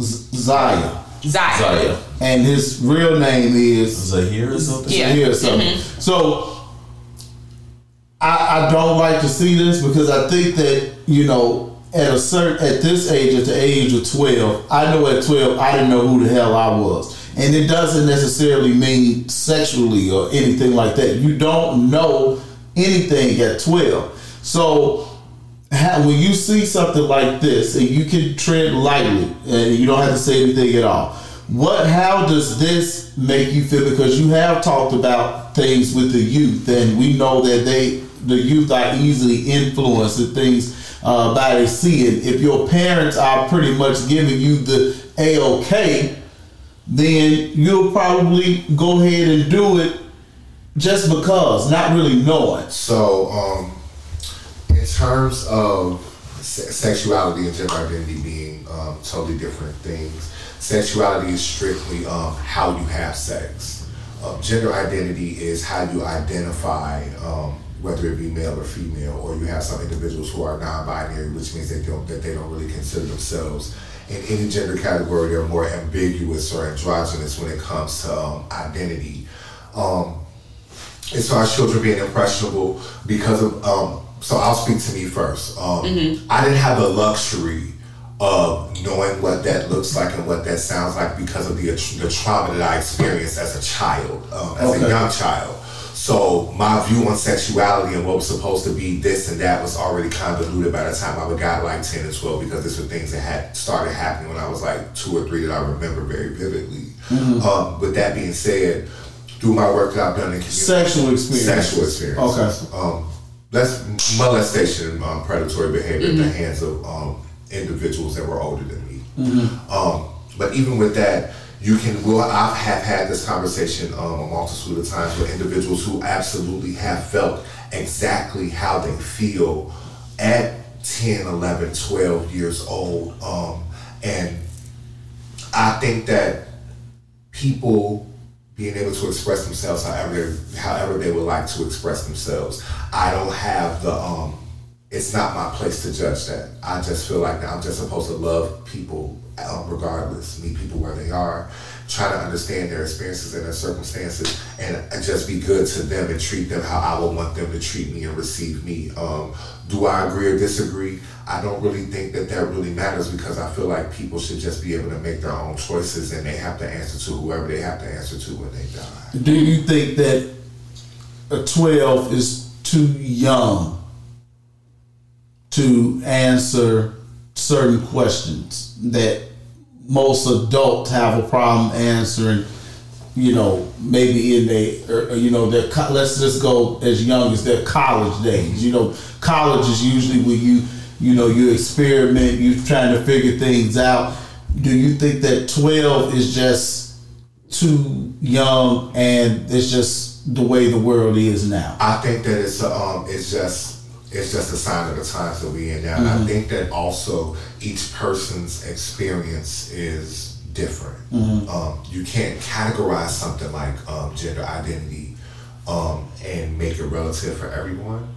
Z- Zaya, Zaya. Zaya. And his real name is Zahir or something? Yeah. Zahir or something. Mm-hmm. So I, I don't like to see this because I think that you know at a certain at this age, at the age of twelve, I know at twelve I didn't know who the hell I was, and it doesn't necessarily mean sexually or anything like that. You don't know anything at twelve, so when you see something like this and you can tread lightly and you don't have to say anything at all what how does this make you feel? Because you have talked about things with the youth and we know that they the youth are easily influenced and things uh, by they see it if your parents are pretty much giving you the a-ok then you'll probably go ahead and do it just because not really knowing. So, um, in terms of se- sexuality and gender identity being um, totally different things, sexuality is strictly um, how you have sex. Um, gender identity is how you identify, um, whether it be male or female, or you have some individuals who are non-binary, which means they don't that they don't really consider themselves in any gender category. They're more ambiguous or androgynous when it comes to um, identity. Um, as far as children being impressionable because of um so I'll speak to me first. Um I didn't have the luxury of knowing what that looks like and what that sounds like because of the the trauma that I experienced as a child, um, as Okay. a young child. So my view on sexuality and what was supposed to be this and that was already convoluted by the time I would got like ten and twelve because these were things that had started happening when I was like two or three that I remember very vividly. Um, with that being said, through my work that I've done in community, Sexual experience. sexual experience. Okay. Um, that's molestation and um, predatory behavior at the hands of um, individuals that were older than me. Um, but even with that, you can. Well, I have had this conversation um, a multitude of times with individuals who absolutely have felt exactly how they feel at 10, 11, 12 years old. Um, and I think that people being able to express themselves however however they would like to express themselves. I don't have the um it's not my place to judge that. I just feel like I'm just supposed to love people um, regardless, meet people where they are, try to understand their experiences and their circumstances, and, just be good to them and treat them how I would want them to treat me and receive me. Um, do I agree or disagree? I don't really think that that really matters because I feel like people should just be able to make their own choices and they have to answer to whoever they have to answer to when they die. Do you think that a 12 is too young to answer certain questions that most adults have a problem answering? You know, maybe in their, you know, their, let's just go as young as their college days. You know, college is usually when you, you know, you experiment, you're trying to figure things out. Do you think that 12 is just too young and it's just the way the world is now? I think that it's um it's just it's just a sign of the times that we in now. And I think that also each person's experience is different. Um, you can't categorize something like um, gender identity um, and make it relative for everyone.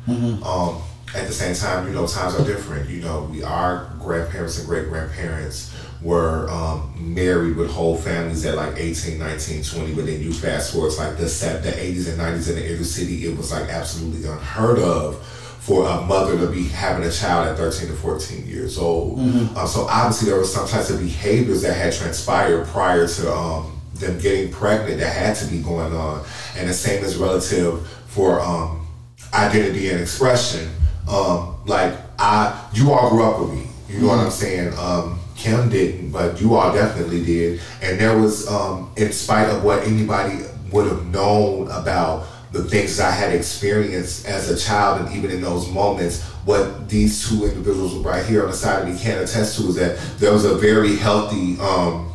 Um, at the same time, you know, times are different. You know, we our grandparents and great grandparents were um, married with whole families at like 18, 19, 20, but then you fast forward to like the the 80s and 90s in the inner city, it was like absolutely unheard of for a mother to be having a child at 13 to 14 years old. Uh, so obviously there were some types of behaviors that had transpired prior to um, them getting pregnant that had to be going on. And the same is relative for um, identity and expression. Um, like I, you all grew up with me. You know what I'm saying? Um, Kim didn't, but you all definitely did. And there was, um, in spite of what anybody would have known about the things I had experienced as a child, and even in those moments, what these two individuals right here on the side of me can attest to is that there was a very healthy um,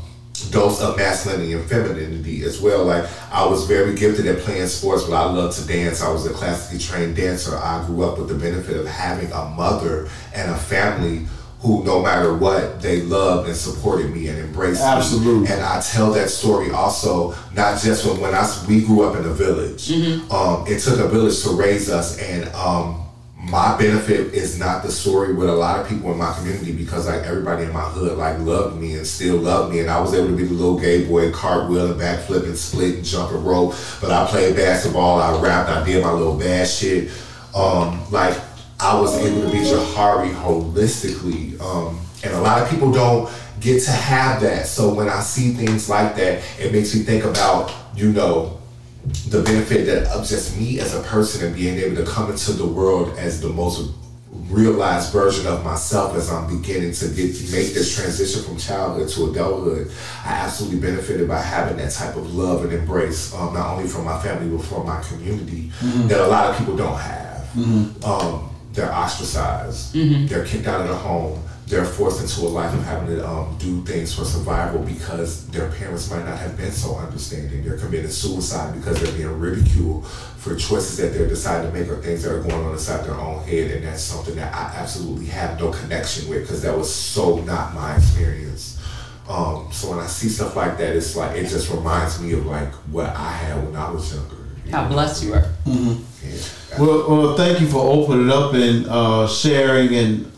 dose of masculinity and femininity as well. Like I was very gifted at playing sports, but I loved to dance. I was a classically trained dancer. I grew up with the benefit of having a mother and a family who, no matter what, they loved and supported me and embraced Absolutely. me. And I tell that story also not just when when I we grew up in a village. Um, it took a village to raise us, and um, my benefit is not the story with a lot of people in my community because like everybody in my hood like loved me and still loved me and I was able to be the little gay boy cartwheel and backflip and split and jump and roll but I played basketball I rapped I did my little bad shit um like I was able to be Jahari holistically um and a lot of people don't get to have that so when I see things like that it makes me think about you know the benefit that of just me as a person and being able to come into the world as the most realized version of myself as I'm beginning to get make this transition from childhood to adulthood. I absolutely benefited by having that type of love and embrace, um, not only from my family but from my community that a lot of people don't have. Um, they're ostracized. They're kicked out of the home. They're forced into a life of having to um, do things for survival because their parents might not have been so understanding. They're committing suicide because they're being ridiculed for choices that they're deciding to make or things that are going on inside their own head. And that's something that I absolutely have no connection with because that was so not my experience. Um, so when I see stuff like that, it's like it just reminds me of like what I had when I was younger. you How know? blessed you are. Yeah. Well, well, thank you for opening up and uh, sharing and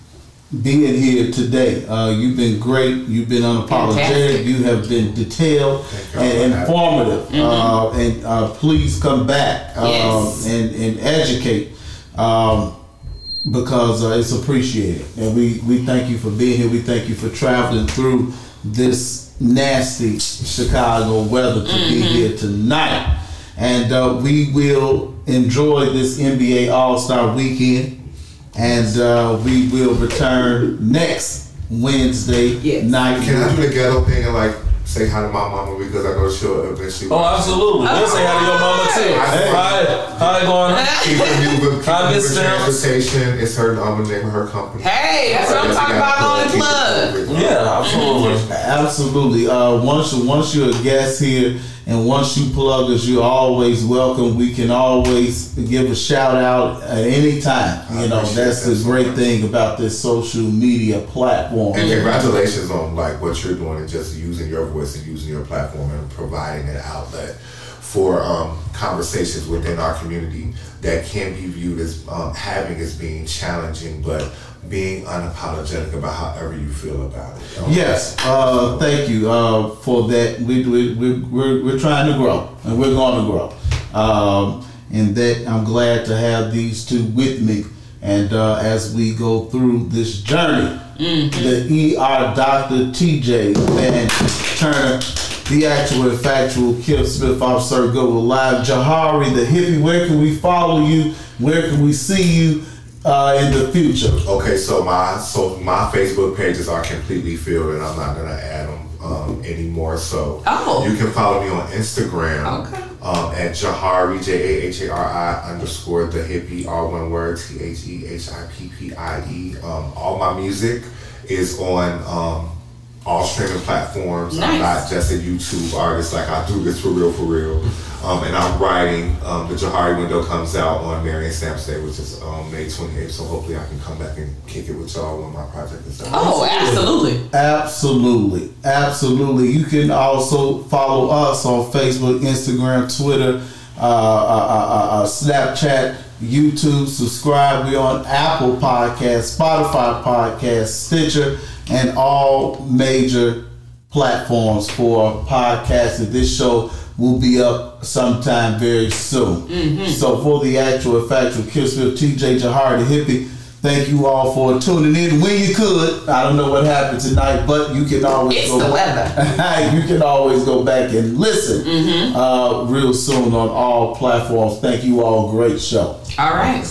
being here today. Uh, you've been great. You've been unapologetic. Fantastic. You have been detailed Thank you and for informative. Uh, and uh, please come back um, Yes. and, and educate um, because uh, it's appreciated. And we, we thank you for being here. We thank you for traveling through this nasty Chicago weather to be here tonight. And uh, we will enjoy this NBA All Star weekend. And uh, we will return next Wednesday Yes. night. Can I do the ghetto thing and like say hi to my mama because I know she'll eventually. Oh, absolutely. We'll say hi to your mama too. Hey. Hi, hi, going? Keep her Uber, [LAUGHS] keep Hi, her Miss Uber Stamps. transportation. It's her um, the name of her company. Hey, that's what I'm talking about on the club. Yeah, absolutely. Absolutely. Uh, once you once you're a guest here, and once you plug us, you're always welcome. We can always give a shout out at any time. I You know, that's that the great thing about this social media platform. And congratulations on like what you're doing and just using your voice and using your platform and providing an outlet for um, conversations within our community that can be viewed as um, having as being challenging, but being unapologetic about however you feel about it. Yes, uh, thank you uh, for that. We, we, we, we're, we're trying to grow, and we're going to grow. Um, and that I'm glad to have these two with me. And uh, as we go through this journey, the ER Doctor TJ Van Turner, the actual and factual Kip Smith Officer Go Live, Jahari the hippie, where can we follow you? Where can we see you uh, in the future? Okay, so my so my Facebook pages are completely filled, and I'm not gonna add them um, anymore. So Oh. you can follow me on Instagram Okay. um, at Jahari J A H A R I underscore the hippie, all one word T H E H I P P I E. Um, all my music is on um, all streaming platforms. Nice. I'm not just a YouTube artist. Like I do this for real, for real. Um, and I'm writing. Um, the Jahari window comes out on Marion Stamps Day, which is um, May 28th. So hopefully I can come back and kick it with y'all when my project is done. Oh, absolutely. Absolutely, absolutely. You can also follow us on Facebook, Instagram, Twitter, uh, uh, uh, uh, Snapchat, YouTube. Subscribe. We're on Apple Podcasts, Spotify Podcasts, Stitcher, and all major platforms for podcasting. This show will be up sometime very soon. So for the actual factual Kissville, TJ Jahari, the hippie. Thank you all for tuning in when you could. I don't know what happened tonight, but you can always It's go the weather. [LAUGHS] you can always go back and listen Mm-hmm. uh, real soon on all platforms. Thank you all. Great show. All right.